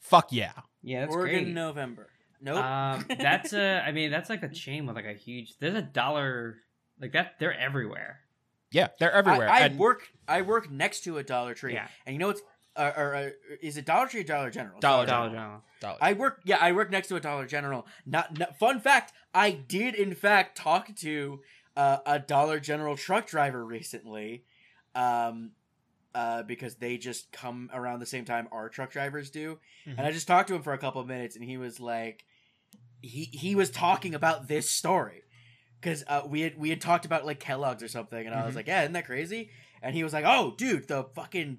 Fuck yeah. Yeah, that's Oregon, great. November. Nope. Um, [LAUGHS] that's a. I mean, that's like a chain with like a huge. There's a dollar like that. They're everywhere. Yeah, they're everywhere. I, I And work. I work next to a Dollar Tree, Yeah. and you know what's? Uh, or, uh, is it Dollar Tree or Dollar General? Dollar Dollar General. General. Dollar- I work. Yeah, I work next to a Dollar General. Not, not fun fact. I did in fact talk to uh, a Dollar General truck driver recently, um, uh, because they just come around the same time our truck drivers do, Mhm. and I just talked to him for a couple of minutes, and he was like, he he was talking about this story. Because uh, we had we had talked about like Kellogg's or something, and I was Mhm. like, "Yeah, isn't that crazy?" And he was like, "Oh, dude, the fucking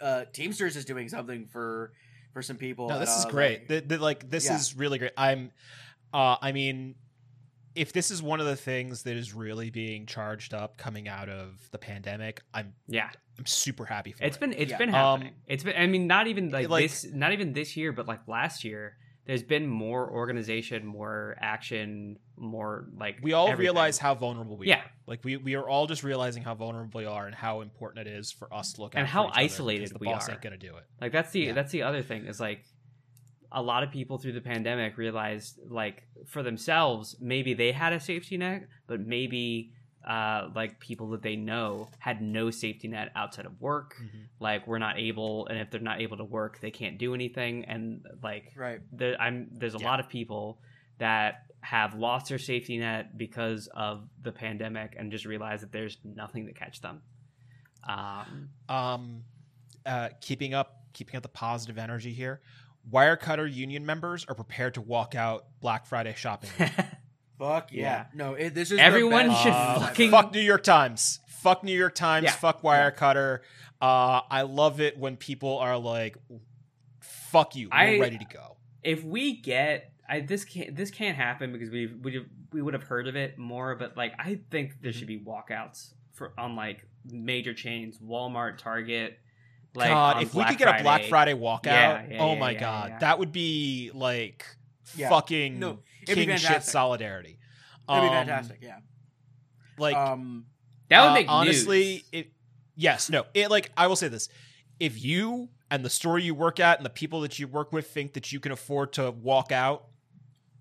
uh, Teamsters is doing something for for some people." No, this is great. like- The- the- like this Yeah. is really great. I'm uh I mean if this is one of the things that is really being charged up coming out of the pandemic, I'm Yeah, I'm super happy for it's it. Has been it's Yeah. been Um, happening. it's been. I mean, not even like, like- this. Not even this year, but like last year. There's been more organization, more action, more like we all everything. realize how vulnerable we Yeah. are. Like we we are all just realizing how vulnerable we are and how important it is for us to look And out for how each other, isolated because the we boss are. ain't gonna do it. Like that's the Yeah. that's the other thing is like a lot of people through the pandemic realized like for themselves maybe they had a safety net, but maybe uh, like people that they know had no safety net outside of work. Like we're not able, and if they're not able to work, they can't do anything. And like Right. the, I'm there's a Yeah. lot of people that have lost their safety net because of the pandemic and just realize that there's nothing to catch them. Um, um, uh, keeping up keeping up the positive energy here. Wirecutter union members are prepared to walk out Black Friday shopping. [LAUGHS] Fuck yeah. Yeah. No, it, this is Everyone the should Uh, fucking- fuck New York Times. Fuck New York Times. Yeah. Fuck Wirecutter. Uh, I love it when people are like, "Fuck you, we're I- ready to go." if we get I this can't this can't happen because we we we would have heard of it more, but like I think there should be walkouts for on like major chains, Walmart, Target. Like God, if Black we could get a Black Friday walkout, Yeah, yeah, oh yeah, my yeah, god, yeah. that would be like Yeah. fucking No, king shit fantastic. solidarity. It'd be Um, fantastic. Yeah. Like um. That would Uh, make honestly news. it yes no it like i will say this if you and the store you work at and the people that you work with think that you can afford to walk out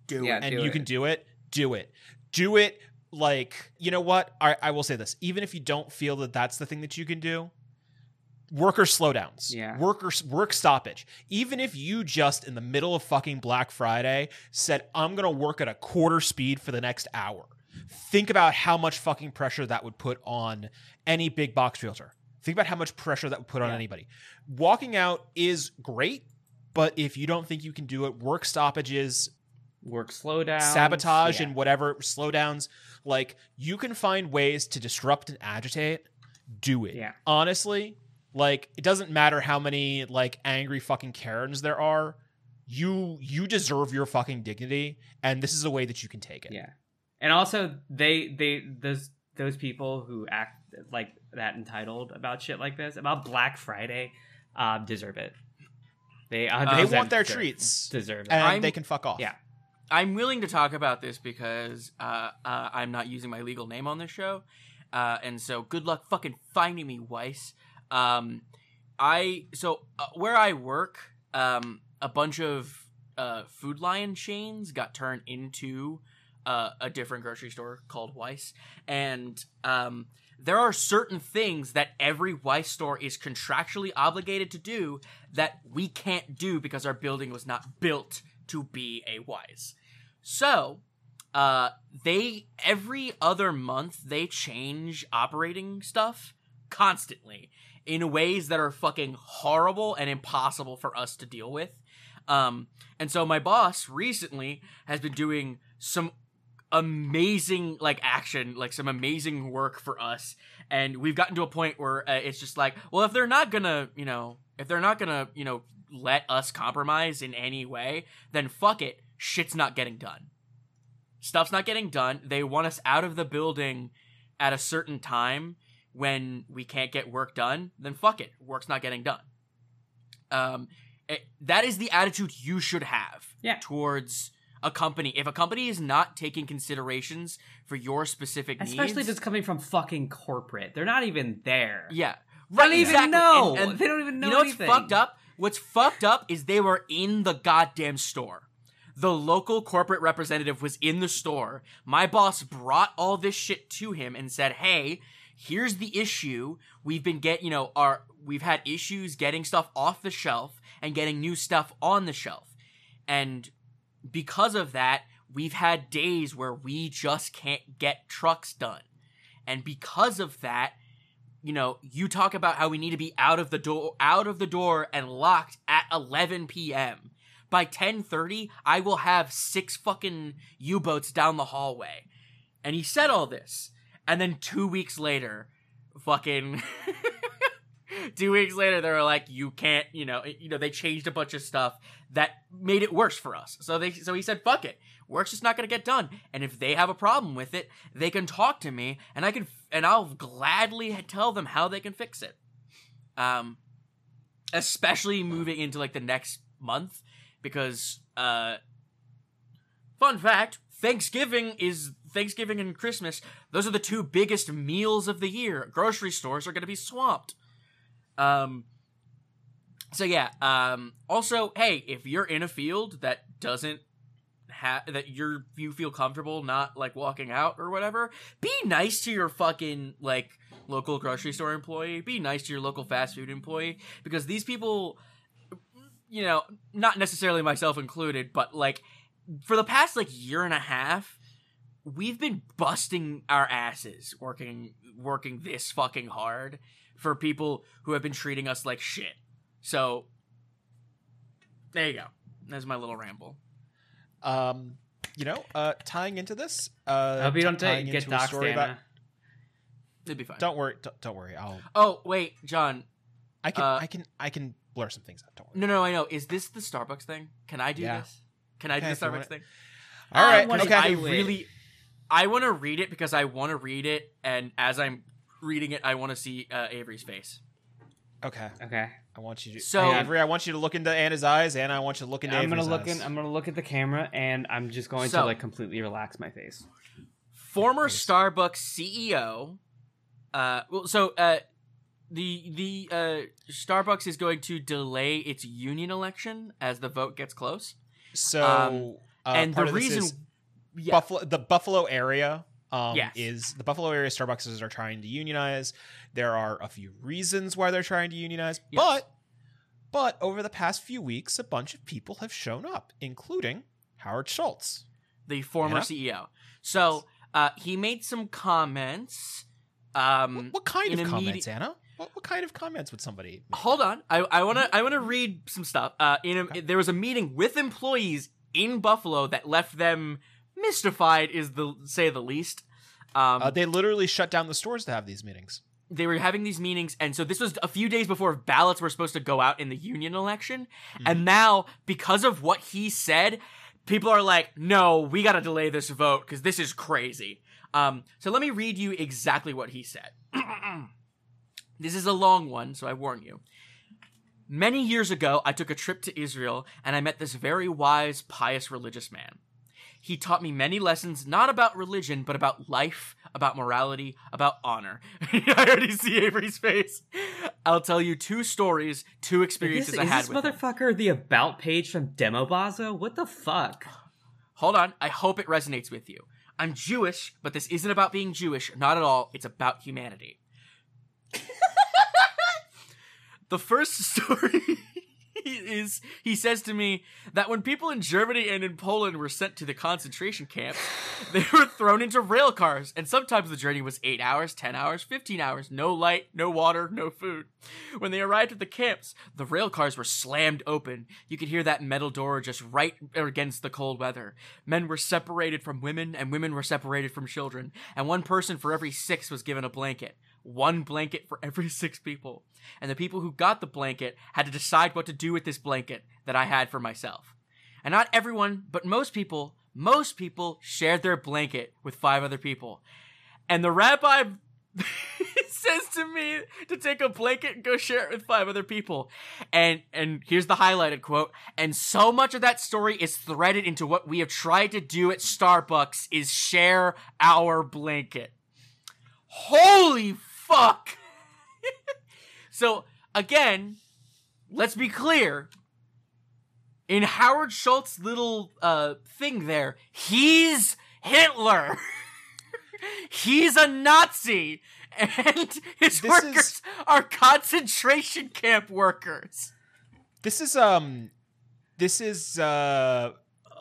Do Yeah. it. and do you it. can do it do it do it like you know what I, I will say this even if you don't feel that that's the thing that you can do worker slowdowns Yeah. worker work stoppage even if you just in the middle of fucking black friday said i'm gonna work at a quarter speed for the next hour think about how much fucking pressure that would put on any big box realtor think about how much pressure that would put on Yeah. anybody walking out is great but if you don't think you can do it work stoppages work slowdown, sabotage yeah. and whatever slowdowns like you can find ways to disrupt and agitate do it Yeah. honestly like it doesn't matter how many like angry fucking karens there are you you deserve your fucking dignity and this is a way that you can take it Yeah, and also they they those those people who act like that entitled about shit like this about Black Friday uh, deserve it. They they want their deserve- treats Deserve it. and I'm- they can fuck off Yeah. I'm willing to talk about this because uh, uh, I'm not using my legal name on this show, uh, and so good luck fucking finding me, Weis. Um, I so uh, where I work, um, a bunch of uh, Food Lion chains got turned into uh, a different grocery store called Weis, and um, there are certain things that every Weis store is contractually obligated to do that we can't do because our building was not built to be a Weis. So, uh, they every other month they change operating stuff constantly in ways that are fucking horrible and impossible for us to deal with. Um, and so my boss recently has been doing some amazing like action, like some amazing work for us. And we've gotten to a point where uh, it's just like, well, if they're not gonna, you know, if they're not gonna, you know, let us compromise in any way, then fuck it. Shit's not getting done. Stuff's not getting done. They want us out of the building at a certain time when we can't get work done. Then fuck it. Work's not getting done. Um, it- that is the attitude you should have Yeah. towards a company. If a company is not taking considerations for your specific needs. Especially if it's coming from fucking corporate. They're not even there. yeah, They don't right, even exactly. know. And- and they don't even know you know what's fucked up? What's fucked up is they were in the goddamn store. The local corporate representative was in the store. My boss brought all this shit to him and said, "Hey, here's the issue. We've been get, you know, our we've had issues getting stuff off the shelf and getting new stuff on the shelf. And because of that, we've had days where we just can't get trucks done. And because of that, you know, you talk about how we need to be out of the door out of the door and locked at 11 p.m. By 10:30, I will have six fucking U-boats down the hallway. And he said all this. And then 2 weeks later, fucking [LAUGHS] 2 weeks later they were like you can't, you know, you know they changed a bunch of stuff that made it worse for us. So they so he said fuck it. Work's just not to get done. And if they have a problem with it, they can talk to me and I can and I'll gladly tell them how they can fix it. Um especially moving into like the next month because uh fun fact, Thanksgiving is Thanksgiving and Christmas. Those are the two biggest meals of the year. Grocery stores are going to be swamped. Um so yeah, um also, hey, if you're in a field that doesn't have that you're you feel comfortable not like walking out or whatever, be nice to your fucking like local grocery store employee. Be nice to your local fast food employee because these people, you know, not necessarily myself included, but like for the past like year and a half, we've been busting our asses working working this fucking hard for people who have been treating us like shit. So there you go. That's my little ramble. Um, you know, uh, tying into this, uh, I hope you don't tying take, get into a story Anna. about- It'd be fine. Don't worry, don't, don't worry. I'll, Oh wait, John. I can, Uh, I can, I can blur some things out. Don't worry. No, no, I know. Is this the Starbucks thing? Can I do Yeah. this? Can I Okay, do the Starbucks thing? All right. I okay. I really, I want to read it because I want to read it, and as I'm reading it, I want to see uh, Avery's face. okay. Okay. I want you to. So- Hey, Avery, I want you to look into Anna's eyes, and I want you to look into. I'm gonna Avery's look eyes. in. I'm gonna look at the camera, and I'm just going So- to like completely relax my face. Former Yes. Starbucks CEO. Uh, well, so uh, the the uh, Starbucks is going to delay its union election as the vote gets close, So, Um, uh, and the part of this reason, yeah, Buffalo, the Buffalo area, um, Yes. is the Buffalo area Starbucks are trying to unionize. There are a few reasons why they're trying to unionize, Yes. but but over the past few weeks, a bunch of people have shown up, including Howard Schultz. the former Yeah. CEO. So uh, he made some comments. Um, What, what kind of comments, Anna? What, what kind of comments would somebody? Make? Hold on, I I want to I want to read some stuff. Uh, in a, there was a meeting with employees in Buffalo that left them mystified, is the say the least. Um, Uh, they literally shut down the stores to have these meetings. they were having these meetings, and so this was a few days before ballots were supposed to go out in the union election, and now because of what he said, people are like, "No, we got to delay this vote because this is crazy." Um, so let me read you exactly what he said. [CLEARS THROAT] this is a long one, so I warn you. Many years ago, I took a trip to Israel and I met this very wise, pious religious man. He taught me many lessons, not about religion, but about life, about morality, about honor. [LAUGHS] I already see Avery's face. I'll tell you two stories, two Is experiences this, I is had this with him. motherfucker the about page from Demobaza? What the fuck? Hold on, I hope it resonates with you. I'm Jewish, but this isn't about being Jewish, not at all. It's about humanity. [LAUGHS] the first story [LAUGHS] is he says to me that when people in Germany and in Poland were sent to the concentration camps, they were thrown into rail cars, and sometimes the journey was 8 hours, 10 hours, 15 hours, no light, no water, no food. When they arrived at the camps, the rail cars were slammed open. You could hear that metal door just right against the cold weather. Men were separated from women, and women were separated from children, and one person for every six was given a blanket. One blanket for every [LAUGHS] six people. And the people who got the blanket had to decide what to do with this blanket that I had for myself. And not everyone, but most people, most people shared their blanket with five other people. And the rabbi [LAUGHS] says to me to take a blanket and go share it with five other people. And and here's the highlighted quote. And so much of that story is threaded into what we have tried to do at Starbucks is share our blanket. Holy fuck. [LAUGHS] so again, let's be clear. In Howard Schultz's little uh thing there, he's Hitler. [LAUGHS] he's a Nazi and his This workers is- are concentration camp workers. This is um, this is uh,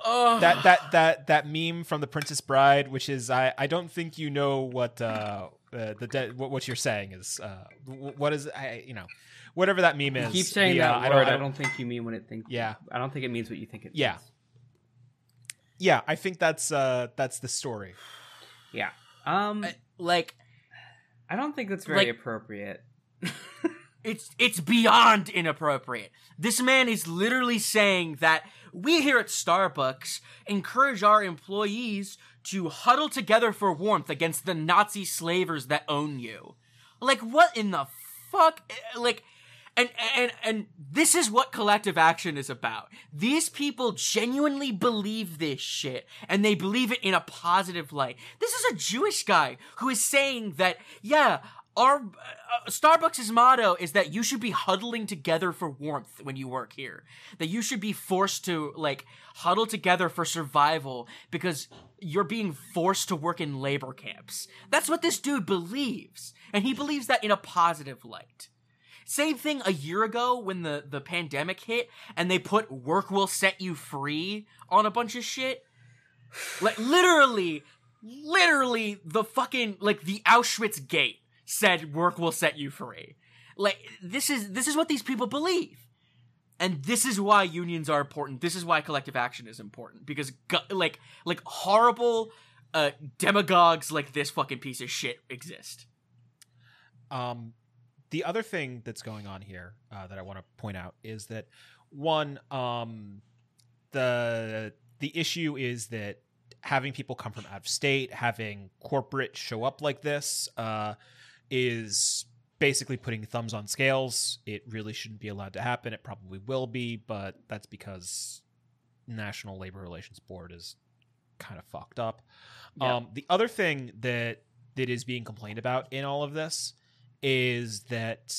Ugh. that that that that meme from the Princess Bride, which is I I don't think you know what uh, uh the de- what, what you're saying is uh what is I you know whatever that meme You is. keep saying the, that uh, word. I don't, think you mean what it think. Yeah. I don't think it means what you think it. Yeah. means. Yeah, I think that's uh that's the story. Yeah. Um, I- like I don't think that's very like- appropriate. [LAUGHS] It's it's beyond inappropriate. This man is literally saying that we here at Starbucks encourage our employees to huddle together for warmth against the Nazi slavers that own you. Like what in the fuck? Like and and and this is what collective action is about. These people genuinely believe this shit and they believe it in a positive light. This is a Jewish guy who is saying that yeah, our uh, Starbucks' motto is that you should be huddling together for warmth when you work here. That you should be forced to like huddle together for survival because you're being forced to work in labor camps. That's what this dude believes, and he believes that in a positive light. Same thing a year ago when the the pandemic hit and they put work will set you free on a bunch of shit. Like literally literally the fucking like the Auschwitz gate said work will set you free. Like this is this is what these people believe. And this is why unions are important. This is why collective action is important because like like horrible uh demagogues like this fucking piece of shit exist. Um, the other thing that's going on here uh, that I want to point out is that one, um, the the issue is that having people come from out of state, having corporate show up like this, uh, is basically putting thumbs on scales. It really shouldn't be allowed to happen. It probably will be, but that's because National Labor Relations Board is kind of fucked up. Yeah. Um, the other thing that that is being complained about in all of this is that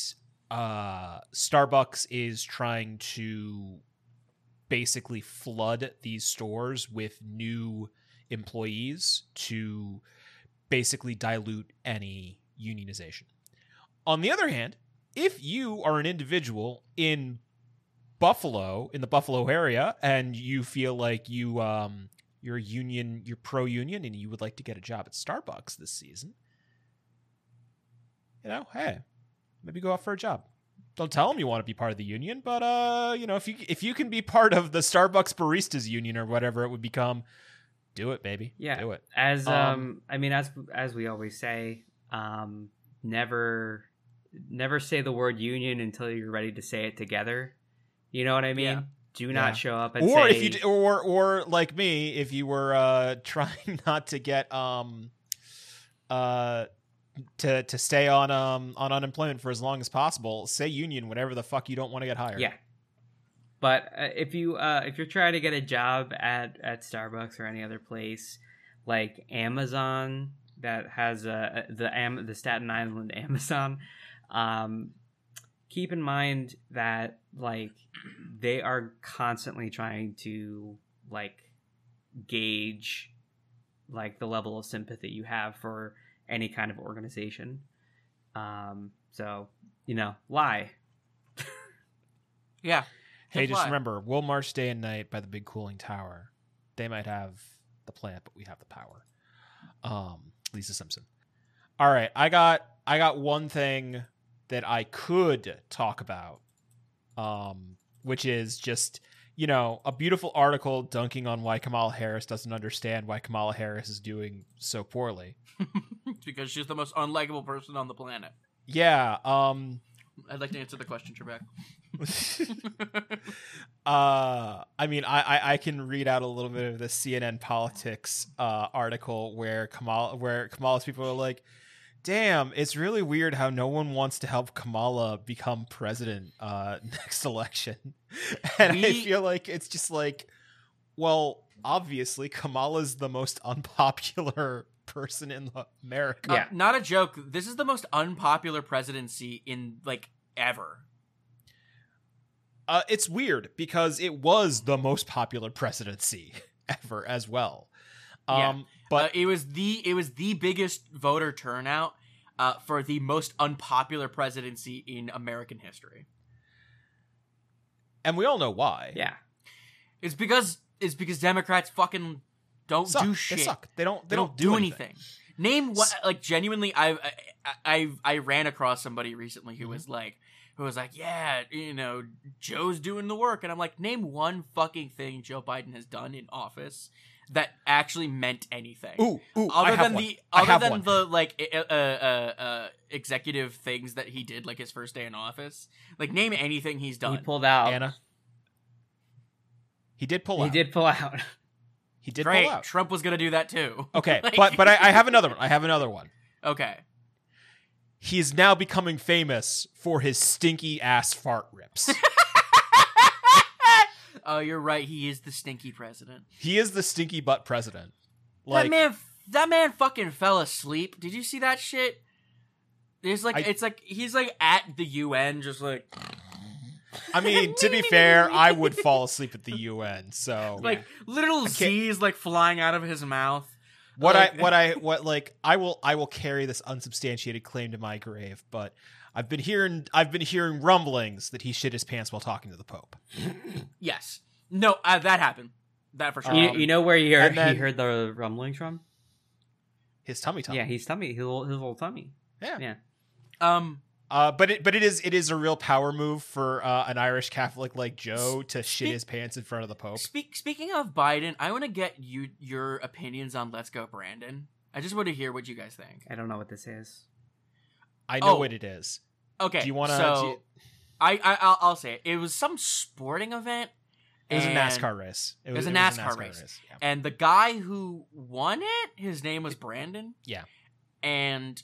uh, Starbucks is trying to basically flood these stores with new employees to basically dilute any unionization. On the other hand, if you are an individual in Buffalo, in the Buffalo area, and you feel like you um you're union, you're pro union, and you would like to get a job at Starbucks this season, you know, hey, maybe go out for a job. Don't tell them you want to be part of the union, but uh, you know, if you if you can be part of the Starbucks baristas union or whatever it would become, do it, baby. Yeah. do it. As Um, um, I mean, as as we always say, um, never never say the word union until you're ready to say it together. You know what I mean? Yeah. Do not Yeah. show up and or say if you d- or or like me if you were uh [LAUGHS] trying not to get um uh to to stay on um on unemployment for as long as possible say union whenever the fuck you don't want to get hired Yeah. But uh, if you uh, if you're trying to get a job at at Starbucks or any other place like Amazon that has uh, the Am- the Staten Island [LAUGHS] Amazon, um, keep in mind that like they are constantly trying to like gauge like the level of sympathy you have for any kind of organization. Um, so you know, lie. Yeah. hey just lie. remember we'll march day and night by the big cooling tower they might have the plant but we have the power um lisa simpson all right i got i got one thing that i could talk about um which is just you know a beautiful article dunking on why kamala harris doesn't understand why kamala harris is doing so poorly [LAUGHS] because she's the most unlikable person on the planet. yeah um I'd like to answer the question, Trebek. [LAUGHS] uh i mean I, I i can read out a little bit of the cnn politics uh article where kamala where kamala's people are like damn it's really weird how no one wants to help kamala become president uh [LAUGHS] next election [LAUGHS] and i feel like it's just like well obviously kamala's the most unpopular person in america Yeah. Not a joke. This is the most unpopular presidency in like ever. Uh, it's weird because it was the most popular presidency [LAUGHS] ever as well. Um, Yeah. but uh, it was the it was the biggest voter turnout uh, for the most unpopular presidency in American history. and we all know why. Yeah. It's because it's because Democrats fucking don't Suck. do They shit. suck. They don't. They, don't, do anything. Name what like genuinely I I I I ran across somebody recently who Mhm. was like who was like, "Yeah, you know, Joe's doing the work." And I'm like, "Name one fucking thing Joe Biden has done in office that actually meant anything." Ooh, ooh. Other have than one. the I other than one. the like uh, uh, uh, uh, executive things that he did like his first day in office like name anything he's done He pulled out. Anna. He did pull he out. He did pull out. He did great pull out. trump was gonna do that too Okay, [LAUGHS] Like- but but I, I have another one. I have another one. [LAUGHS] okay He is now becoming famous for his stinky ass fart rips. [LAUGHS] oh you're right he is the stinky president he is the stinky butt president. Like that man that man fucking fell asleep did you see that shit There's like I- it's like he's like at the UN, just like I mean, to be fair, I would fall asleep at the UN. So [LAUGHS] like little Z's like flying out of his mouth. What like- I what I what like I will I will carry this unsubstantiated claim to my grave, but I've been hearing I've been hearing rumblings that he shit his pants while talking to the Pope. [CLEARS THROAT] Yes, no, uh, that happened. That for sure. you, you know where he heard, then- he heard the rumblings from? His tummy tummy. Yeah, his tummy, his little, his little tummy. Yeah. Yeah. um, Uh, but it but it is it is a real power move for uh, an Irish Catholic like Joe to shit Speak- his pants in front of the Pope. speak speaking of Biden, I want to get you your opinions on Let's Go Brandon. I just want to hear what you guys think. I don't know what this is. I know Oh. what it is. Okay, Do you want to? So I, I I'll, I'll say it. It was some sporting event. it was a NASCAR race. It was a NASCAR race. Yeah. and the guy who won it, his name was Brandon. Yeah. And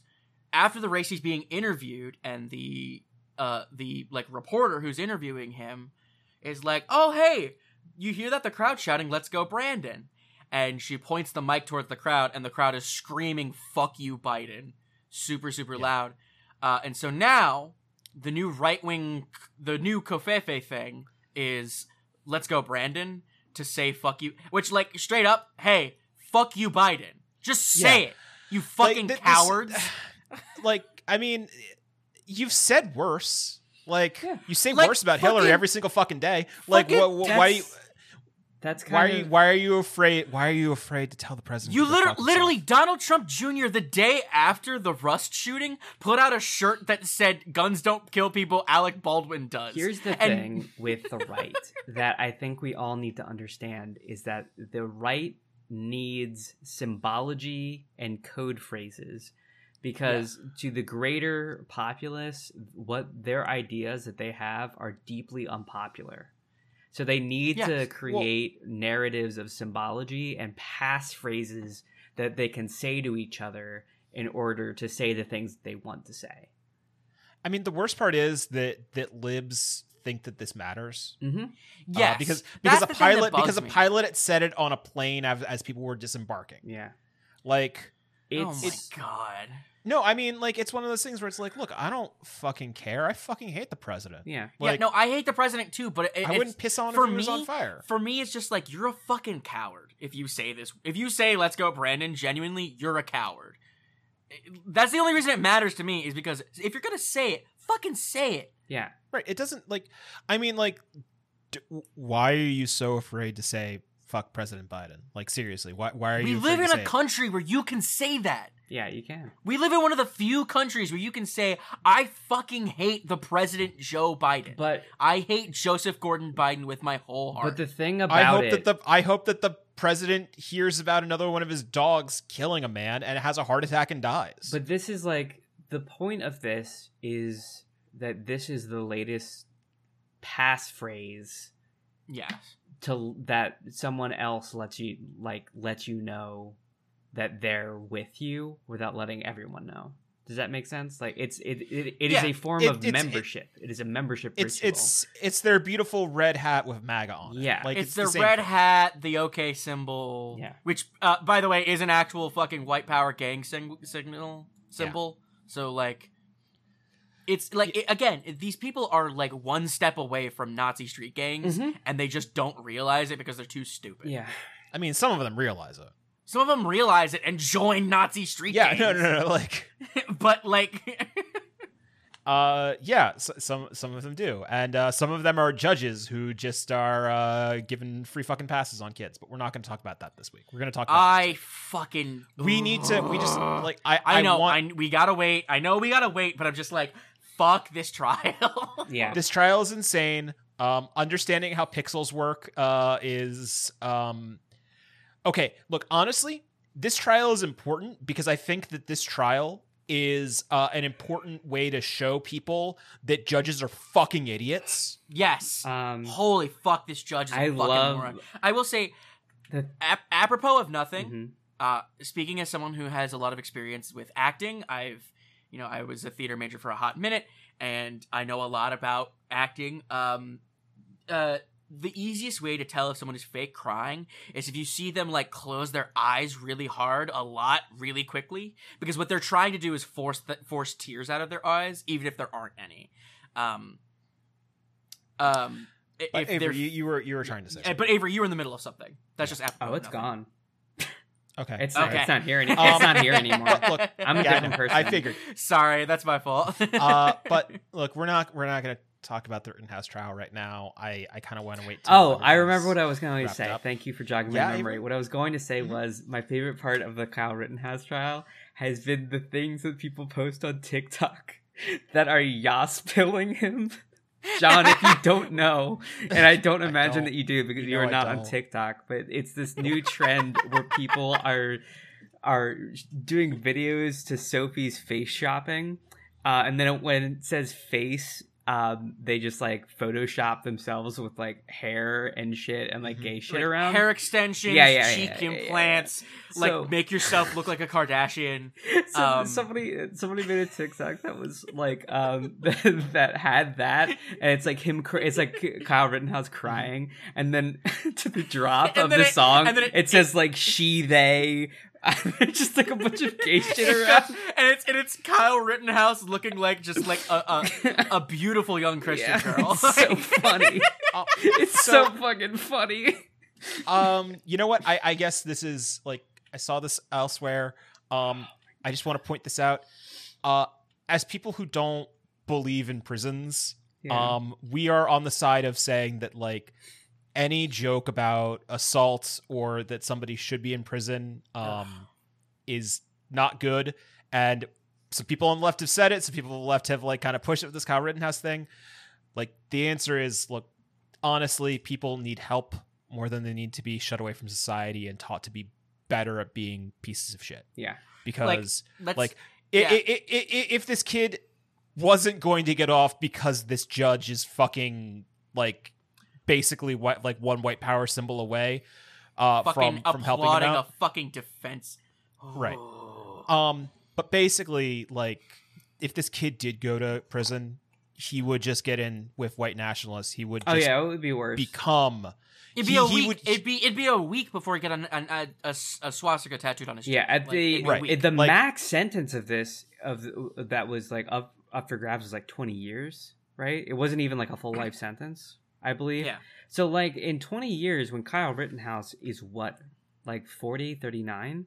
after the race, he's being interviewed, and the uh the like reporter who's interviewing him is like, "Oh hey, you hear that? The crowd shouting, "Let's go, Brandon!" And she points the mic towards the crowd, and the crowd is screaming, "Fuck you, Biden!" Super super Yeah. loud. Uh, and so now the new right wing, the new Covfefe thing is, "Let's go, Brandon." To say "fuck you," which like straight up, hey, fuck you, Biden. Just say Yeah. it, you Like, fucking th- this- cowards. [SIGHS] [LAUGHS] like I mean, you've said worse. Like Yeah. you say Like, worse about Hillary every single fucking day. Like fucking- what, what, why? You, That's- That's why are you? of Why are you afraid? Why are you afraid to tell the president? You liter- fuck himself? literally, Donald Trump Jr., the day after the Rust shooting, put out a shirt that said, Guns don't kill people, Alec Baldwin does. Here's the And- thing with the right [LAUGHS] that I think we all need to understand is that the right needs symbology and code phrases because to the greater populace what their ideas that they have are deeply unpopular. So they need Yes. to Well- create narratives of symbology and pass phrases that they can say to each other in order to say the things they want to say. I mean, the worst part is that that libs think that this matters. Mm-hmm. Uh, Yes. because That's because a pilot bugs because a pilot had said it on a plane as, as people were disembarking. Yeah. Like It's oh my god. No, I mean like it's one of those things where it's like, look, I don't fucking care. I fucking hate the president. yeah. Like, yeah, no, I hate the president too, but it, I wouldn't piss on for if he was me- on fire. For me, it's just like you're a fucking coward if you say this. If you say "Let's go, Brandon," genuinely, you're a coward. That's the only reason it matters to me is because if you're gonna say it, fucking say it. Yeah. Right. It doesn't like. I mean, like, d- why are you so afraid to say "fuck President Biden"? Like, seriously, why? Why are We you? We live in a say it? country where you can say that. Yeah, you can. We live in one of the few countries where you can say, "I fucking hate the president Joe Biden. But I hate Joseph Gordon Biden with my whole heart." but the thing about I hope it, that the I hope that the president hears about another one of his dogs killing a man and has a heart attack and dies. but this is like the point of this is that this is the latest passphrase yes. To that someone else lets you like lets you know that they're with you without letting everyone know. Does that make sense? Like it's it it, it is Yeah, a form it- of it's- it- membership. it is a membership it's ritual. it's it's their beautiful red hat with MAGA on it. Yeah. like it's, the the, red thing. hat, the OK symbol, Yeah. which, uh, by the way, is an actual fucking white power gang sing- signal symbol. So like, it's like it- again, these people are like one step away from Nazi street gangs, Mhm. and they just don't realize it because they're too stupid. yeah. I mean, some of them realize it. Some of them realize it and join Nazi street Yeah, gangs. no, no, no. Like, [LAUGHS] but like, [LAUGHS] uh, yeah, s some some of them do, and uh, some of them are judges who just are uh, giving free fucking passes on kids. But we're not going to talk about that this week. We're going to talk. about I fucking we need to. We just like I. I know. want, I, we gotta wait. I know we gotta wait, but I'm just like, fuck this trial. [LAUGHS] Yeah. this trial is insane. Um, understanding how pixels work uh, is um, okay. Look, honestly, this trial is important because I think that this trial is uh, an important way to show people that judges are fucking idiots. yes. Um Holy fuck, this judge is a I fucking love moron. I will say, the ap- apropos of nothing. mhm. Uh, speaking as someone who has a lot of experience with acting, I've, you know, I was a theater major for a hot minute, and I know a lot about acting. Um, uh, the easiest way to tell if someone is fake crying is if you see them like close their eyes really hard a lot really quickly because what they're trying to do is force th- force tears out of their eyes even if there aren't any um um But if Avery, you, you were you were trying to say. Something. but Avery, you were in the middle of something. That's just Oh, of it's nothing. gone. Okay. It's not, Okay. it's not here any- Um, It's not here anymore. Look, I'm a yeah, I different person. I figured. Sorry, that's my fault. Uh, but look, we're not we're not going to talk about the Rittenhouse trial right now. I I kind of want to wait. till Oh, I remember what I was going to say. up. Thank you for jogging Yeah, my memory. Avery? What I was going to say Mhm. was my favorite part of the Kyle Rittenhouse trial has been the things that people post on TikTok [LAUGHS] that are yas [LAUGHS] pilling him. John, if you don't know, and I don't [LAUGHS] I imagine don't. that you do because You you know are not on. TikTok, but it's this new [LAUGHS] trend where people are are doing videos to Sophie's face shopping, uh, and then when it says face, um, they just like Photoshop themselves with like hair and shit and like Mhm. gay shit Like, around. hair extensions, Yeah, yeah, cheek yeah, implants, like So- make yourself look like a Kardashian. [LAUGHS] So, Um, somebody somebody made a TikTok that was like um [LAUGHS] that had that and it's like him cr- it's like Kyle Rittenhouse crying and then [LAUGHS] to the drop of the it- song it, it- says like she they [LAUGHS] just like a bunch of gay shit around and it's and it's Kyle Rittenhouse looking like just like a a, a [LAUGHS] beautiful young Christian Yeah, girl. it's so [LAUGHS] funny Oh, it's so, So- fucking funny um, you know what? I, I guess this is like I saw this elsewhere. Um, I just want to point this out. Uh, as people who don't believe in prisons, Yeah. um, we are on the side of saying that like any joke about assault or that somebody should be in prison um, is not good. And some people on the left have said it. Some people on the left have like kind of pushed it with this Kyle Rittenhouse thing. Like the answer is, look, honestly, people need help more than they need to be shut away from society and taught to be better at being pieces of shit. yeah Because Let's- like yeah. i i i i if this kid wasn't going to get off because this judge is fucking like basically what like one white power symbol away uh fucking from from helping him applauding out. a fucking defense. Right. Oh. Um, but basically, like, if this kid did go to prison, he would just get in with white nationalists. He would oh just yeah it would be worse become. It'd be he- a he week. would- it'd be it'd be a week before he get an, an, a, a, a swastika tattooed on his. Yeah, cheek. at Like, the it'd be a Right. week. it- the Like- max sentence of this of that was like up up for grabs was like 20 years, right? It wasn't even like a full [CLEARS THROAT] life sentence, I believe. Yeah. So like in 20 years when Kyle Rittenhouse is what like 40, 39,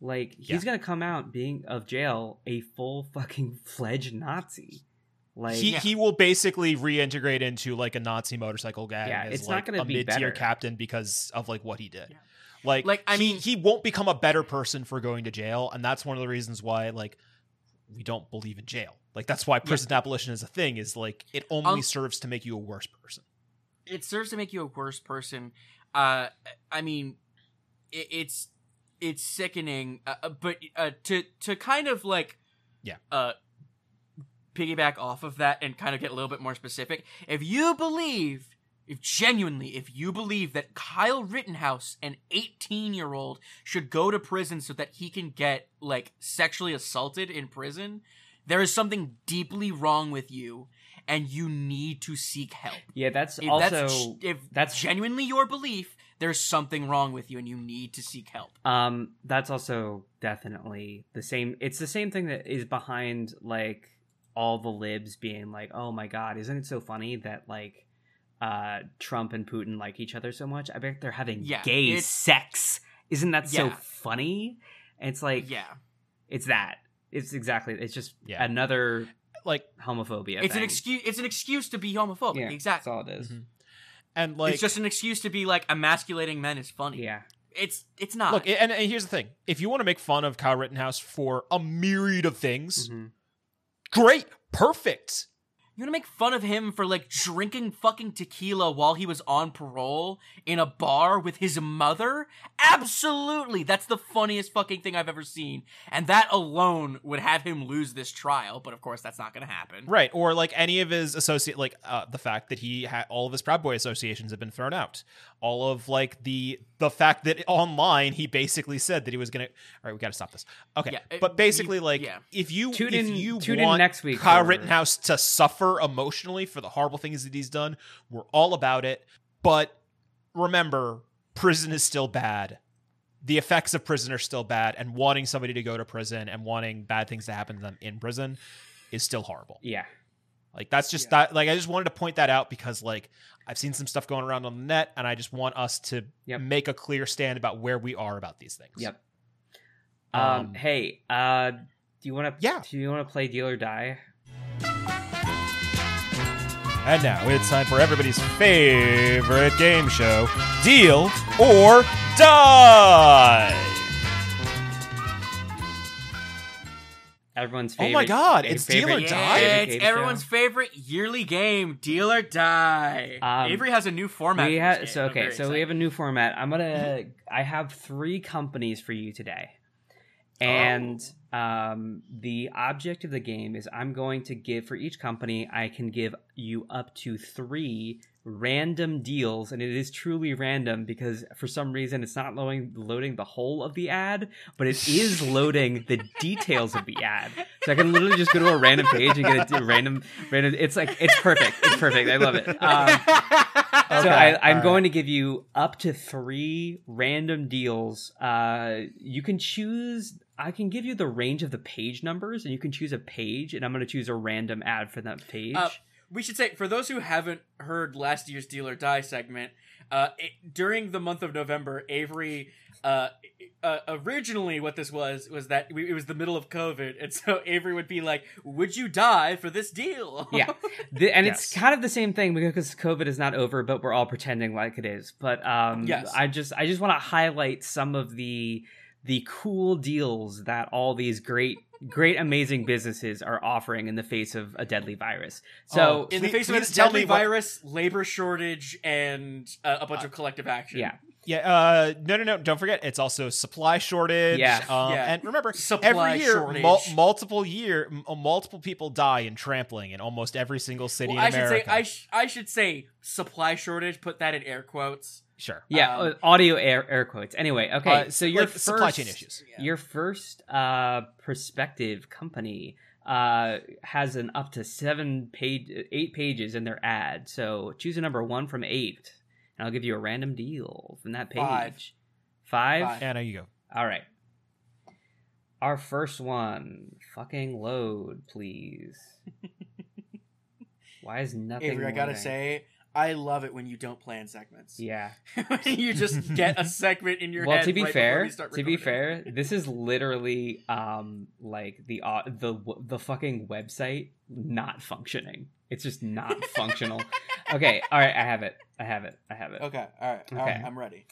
like he's Yeah. going to come out being of jail a full fucking [LAUGHS] fledged Nazi. Like he Yeah. he will basically reintegrate into like a Nazi motorcycle gang. Yeah, as, it's not like, gonna a be mid-tier better. captain because of like what he did. Yeah. Like, Like, I he, mean- he won't become a better person for going to jail, and that's one of the reasons why like we don't believe in jail. Like that's why prison abolition is a thing. Is like it only Um, serves to make you a worse person. It serves to make you a worse person. Uh, I mean, it, it's it's sickening. Uh, uh, but uh, to to kind of like Yeah. uh piggyback off of that and kind of get a little bit more specific. If you believe, if genuinely, if you believe that Kyle Rittenhouse, an 18 year old, should go to prison so that he can get like sexually assaulted in prison, there is something deeply wrong with you, and you need to seek help. yeah, that's If also that's if that's- that's genuinely your belief, there's something wrong with you, and you need to seek help. Um, that's also definitely the same. It's the same thing that is behind like all the libs being like, "Oh my god, isn't it so funny that like uh Trump and Putin like each other so much? I bet they're having Yeah, gay sex. Isn't that so funny?" And it's like, yeah, it's that. It's exactly. It's just Yeah. another Like homophobia. it's an excuse. It's an excuse to be homophobic. Yeah, exactly. That's all it is. Mhm. and like it's just an excuse to be like emasculating men is funny. Yeah. It's it's not. Look, and, and here's the thing: if you want to make fun of Kyle Rittenhouse for a myriad of things, Mhm. great, perfect. You want to make fun of him for like drinking fucking tequila while he was on parole in a bar with his mother? Absolutely. That's the funniest fucking thing I've ever seen. And that alone would have him lose this trial, but of course that's not going to happen. Right, or like any of his associate, like uh, the fact that he had all of his Proud Boy associations have been thrown out. All of like the the fact that online he basically said that he was gonna. All right, we got to stop this. Okay, Yeah, it- but basically, you- like yeah. if you Tune if in- you tune in want next week Kyle for- Rittenhouse to suffer emotionally for the horrible things that he's done, we're all about it. but remember, prison is still bad. The effects of prison are still bad, and wanting somebody to go to prison and wanting bad things to happen to them in prison is still horrible. Yeah. Like that's just that. Like I just wanted to point that out because like I've seen some stuff going around on the net, and I just want us to Yep. make a clear stand about where we are about these things. Yep. Um, Um, hey, uh do you want to Yeah. do you want to play deal or die? And now it's time for everybody's favorite game show, Deal or Die. Everyone's favorite. Oh my God, it's Deal or Die? Yeah, it's everyone's show. favorite yearly game, Deal or Die. Um, Avery has a new format. We for have this so okay, very so we have a new format. I'm gonna. I have three companies for you today, and um, the object of the game is I'm going to give for each company. I can give you up to three random deals, and it is truly random because for some reason it's not loading loading the whole of the ad, but it is loading the details of the ad. So I can literally just go to a random page and get a random random. It's like it's perfect. It's perfect. I love it. Um, so Okay, I, I'm all going to give you up to three random deals. Uh, you can choose. I can give you the range of the page numbers, and you can choose a page, and I'm going to choose a random ad for that page. Uh, we should say for those who haven't heard last year's Deal or Die segment, uh, it, during the month of November, Avery. Uh, uh, originally, what this was was that we, it was the middle of COVID, and so [LAUGHS] Avery would be like, "Would you die for this deal?" yeah, [LAUGHS] The- and it's kind of the same thing because COVID is not over, but we're all pretending like it is. But um, Yes. I just I just want to highlight some of the the cool deals that all these great great amazing businesses are offering in the face of a deadly virus. So Oh, in the face of a deadly me what- virus, labor shortage, and uh, a bunch of collective action. yeah, Yeah, uh, no, no, no. Don't forget, it's also supply shortage. Yeah. um, Yeah. and remember, Supply every year, shortage. mul- multiple year, m- uh, multiple people die in trampling in almost every single city Well, I in should say I, sh- I should say supply shortage. Put that in air quotes. Sure. yeah, Um, uh, audio air air quotes. Anyway, okay, Uh, so your like first, supply chain issues. Your first uh, prospective company uh, has an up to seven page, eight pages in their ad. So choose a number one from eight, and I'll give you a random deal from that page. Five. Five. Five. Anna, you go. All right. Our first one, fucking load, please. [LAUGHS] Why is nothing? Avery, I gotta say, I love it when you don't plan segments. yeah. [LAUGHS] you just [LAUGHS] get a segment in your well head. to be right fair to be fair this is literally um like the uh, the the fucking website not functioning it's just not [LAUGHS] functional okay all right i have it i have it i have it Okay, all right, all Okay. right, I'm ready.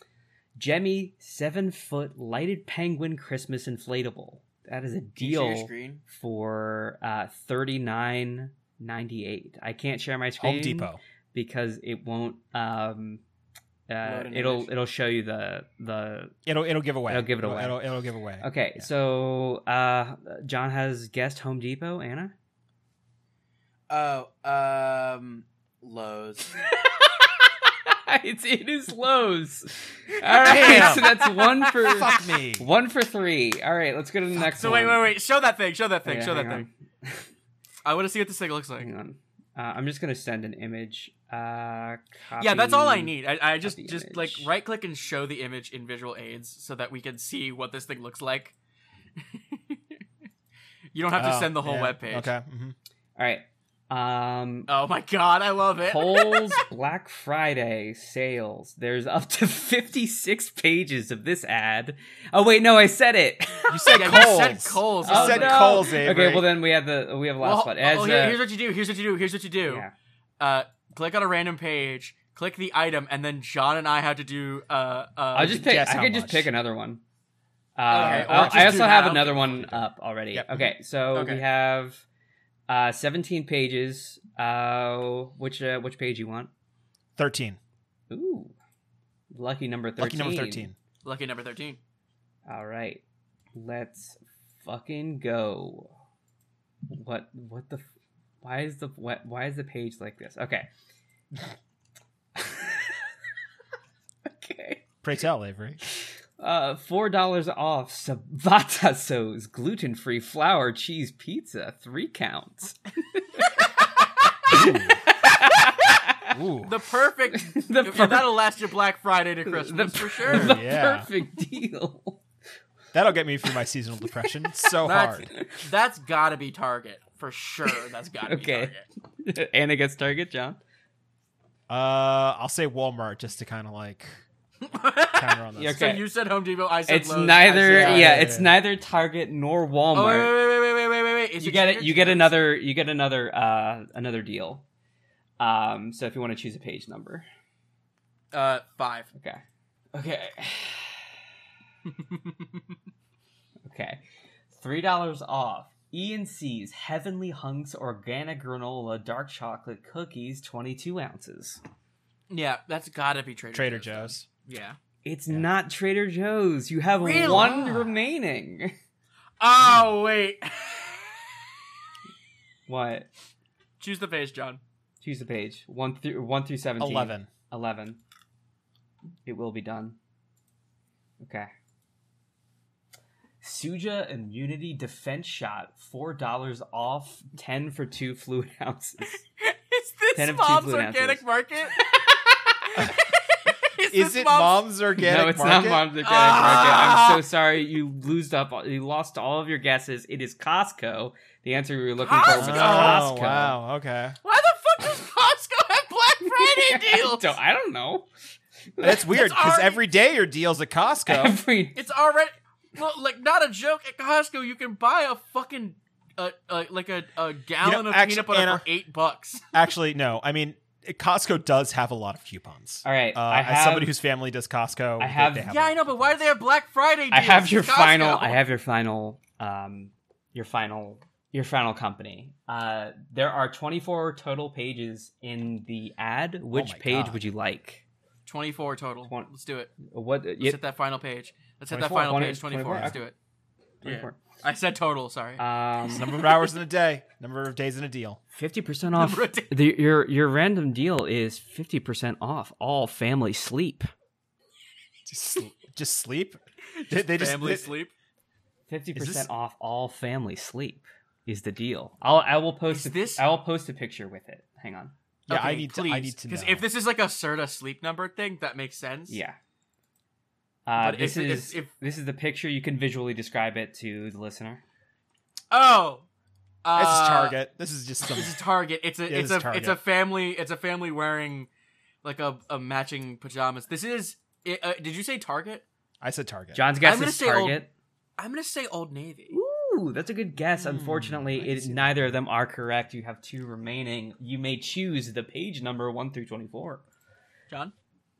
Gemmy seven foot lighted penguin christmas inflatable that is a Can you share your deal screen. for uh 39.98 i can't share my screen Home Depot. Because it won't um uh, it'll image. it'll show you the the It'll it'll give away. It'll give it away. It'll, it'll give away. Okay, Yeah. so uh, John has guessed Home Depot. Anna, Oh, um, Lowe's. [LAUGHS] it's it is Lowe's. [LAUGHS] All right, Damn. so that's one for [LAUGHS] Fuck me. one for three. All right, let's go to the next one. so one. wait, wait, wait. Show that thing. Show that thing. Okay, show that hang thing. I want to see what this thing looks like. Hang on. Uh, I'm just gonna send an image. Uh, Yeah, that's all I need. I, I just just image. like right click and show the image in visual aids so that we can see what this thing looks like. [LAUGHS] you don't have to Oh, send the whole yeah. web page. Okay. hmm All right. Um, Oh my god, I love it. Kohl's [LAUGHS] Black Friday sales. There's up to 56 pages of this ad. Oh wait, no, I said it. You said Yeah, Kohl's. you said Kohl's. You Oh, said no. Kohl's, Avery. Okay, well then we have the we have the last Well, one. As, oh, here- uh, here's what you do. Here's what you do. Here's what you do. yeah. Uh, click on a random page. Click the item, and then John and I had to do. Uh, uh, I'll just pick. I how could just pick another one. Uh, Okay, I'll- just I do also have another one it. up already. Yep. Okay, so Okay. we have uh, 17 pages. Uh, which uh, which page you want? Thirteen. Ooh, lucky number 13. Lucky number thirteen. lucky number thirteen. All right, let's fucking go. What what the? F- Why is the what, why is the page like this? Okay. [LAUGHS] okay. Pray tell, Avery. Uh, four dollars off Sabatasso's gluten-free flour cheese pizza, three counts. Ooh. The perfect. [LAUGHS] The per- that'll last you Black Friday to the, Christmas for [LAUGHS] sure. the Yeah. perfect deal. That'll get me through my seasonal depression so That's hard. that's gotta be Target for sure. That's [LAUGHS] gotta Okay. be Target. [LAUGHS] Anna gets Target, John. Uh, I'll say Walmart just to kind of like [LAUGHS] counter on this. Yeah, So Okay. you said Home Depot. I said It's Lowe's, neither. said- yeah, yeah, it's yeah. neither Target nor Oh wait, Walmart. wait, wait, wait, wait, wait, wait, wait. You get it. You get another. You get another. Uh, another deal. Um. So if you want to choose a page number. Uh, five. Okay. Okay. okay. Three dollars off. E and C's Heavenly Hunks Organic Granola Dark Chocolate Cookies, twenty-two ounces. Yeah, that's gotta be Trader. Joe's Trader Joe's. Joe's. Yeah. It's not Trader Joe's. You have Really? one Ah. remaining. Oh wait. [LAUGHS] What? Choose the page, John. Choose the page. One through one through seventeen. Eleven. 11. It will be done. Okay. Suja Immunity Defense Shot, $4 off, 10 for 2 [LAUGHS] fluid ounces. Is this Ten mom's organic ounces. market? [LAUGHS] Is this it mom's- mom's organic no, it's market? not Mom's Organic Ah! Market. I'm so sorry you losed up. You lost all of your guesses. It is Costco. The answer we were looking for was Costco? Costco. Oh, wow. Okay. Why the fuck does Costco have Black [LAUGHS] Friday I deals? don't, I don't know. That's weird because every day your deals at Costco. Every It's already well, like not a joke. At Costco, you can buy a fucking uh, uh, like a, a gallon of actually, peanut butter Anna- for eight bucks. [LAUGHS] Actually, no. I mean, Costco does have a lot of coupons. All right, Uh, I as somebody whose family does Costco, I have- they have Yeah, a- I know, but why do they have Black Friday? Deals? I have your final. I have your final. Um, your final. Your final company. Uh, there are 24 total pages in the ad. Which Oh page God. would you like? twenty-four total. Twen- Let's do it. What? Let's Yeah, hit that final page. Let's hit that final 20 page. Twenty-four. 24, Let's do it. 24. I said total. Sorry. Um, [LAUGHS] number of hours in a day, number of days in a deal. 50% off. Of. The, your your random deal is 50% off all family sleep. Just, just sleep. [LAUGHS] They, they just Family they- sleep. 50% off all family sleep is the deal. I'll I will post a, this- I will post a picture with it. Hang on. Yeah, I need please, to. I need to know. Because if this is like a Serta sleep number thing, that makes sense. Yeah. Uh, But this if- if- is if- this is the picture. You can visually describe it to the listener. Oh. Uh, this is Target. This is just some. This is Target. It's a It it's a Target. it's a family it's a family wearing like a, a matching pajamas. This is uh, did you say Target? I said Target. John's guess I'm gonna is say Old- Target. I'm gonna say Old Navy. Ooh, that's a good guess. Hmm, Unfortunately, I can it, neither of them are correct. You have two remaining. You may choose the page number one through twenty-four. John?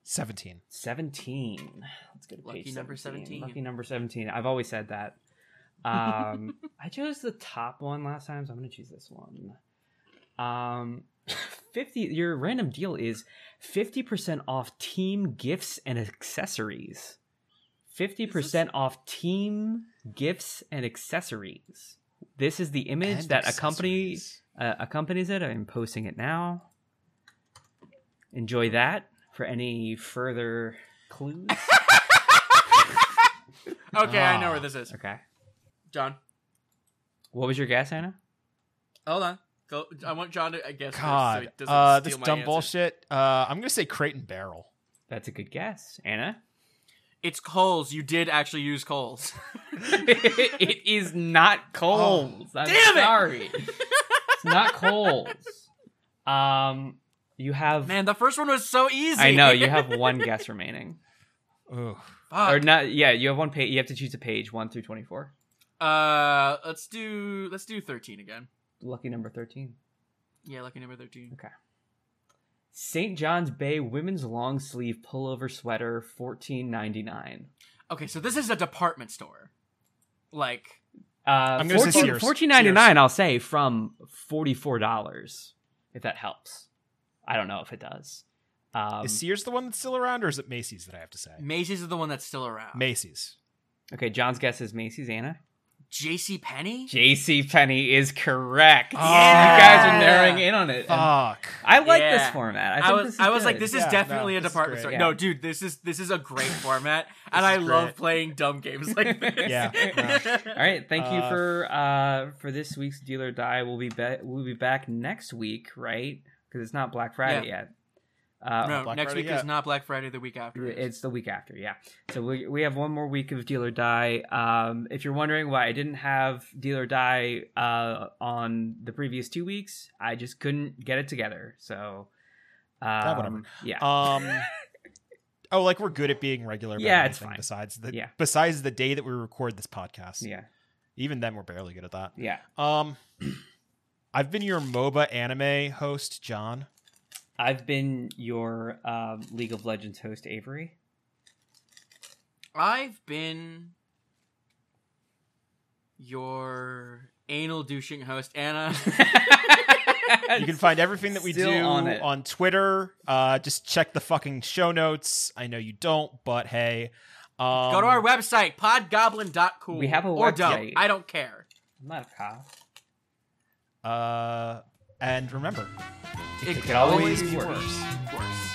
Seventeen. 17. Let's go to Lucky page number 17. 17. Lucky number 17. I've always said that. Um, [LAUGHS] I chose the top one last time, so I'm going to choose this one. Um, 50 your random deal is 50% off team gifts and accessories. 50% off team gifts and accessories. This is the image And that accompanies uh, accompanies it. I'm posting it now. Enjoy that for any further clues. [LAUGHS] Okay, I know Ah. where this is. okay. John. What was your guess, Anna? Hold on. Go I want John to I guess God, so uh, steal this my dumb answer. bullshit. Uh, I'm gonna say Crate and Barrel. That's a good guess, Anna. It's Kohl's. You did actually use Kohl's. [LAUGHS] [LAUGHS] it is not Kohl's. I'm damn it! sorry. it's not Kohl's. Um, you have. Man, the first one was so easy. I know you have [LAUGHS] one guess remaining, Ugh. Fuck. or not? Yeah, you have one page. You have to choose a page one through twenty-four. Uh, let's do let's do thirteen again. Lucky number thirteen. Yeah, lucky number thirteen. Okay. St. John's Bay women's long sleeve pullover sweater, fourteen ninety nine. Okay, so this is a department store. Like, Uh, I'm gonna say 14 Sears. Fourteen ninety nine. I'll say from forty four dollars, if that helps. I don't know if it does. Um, is Sears the one that's still around, or is it Macy's that I have to say? Macy's is the one that's still around. Macy's. okay, John's guess is Macy's. Anna. J.C. Penney. J.C. Penney is correct. Oh. You guys are narrowing in on it. and Fuck. I like this format. I, I, was this is I was like, this is Yeah, definitely no, a department store. Yeah. No, dude, this is this is a great format, [LAUGHS] and I is love playing dumb games like [LAUGHS] this. Yeah, All right, thank you Uh, for uh for this week's deal or die. We'll be back. We'll be back next week, right? Because it's not Black Friday yet. Uh, no, Black next Friday week yet. is not Black Friday. The week after. It's the week after, yeah. So we, we have one more week of Deal or Die. Um, if you're wondering why I didn't have Deal or Die uh, on the previous two weeks, I just couldn't get it together. So, um, whatever. yeah. Um. [LAUGHS] oh, like we're good at being regular. about Yeah, it's fine. Besides the Yeah. besides the day that we record this podcast. yeah. Even then, we're barely good at that. Yeah. Um, I've been your MOBA anime host, John. I've been your um, League of Legends host, Avery. I've been your anal douching host, Anna. [LAUGHS] You can find everything that we Still do on on. Twitter. Uh, just check the fucking show notes. I know you don't, but hey. Um, Go to our website, podgoblin.cool. We have a or don't. I don't care. I'm not a cop. Uh, and remember, it, it can, always, always be worse. worse.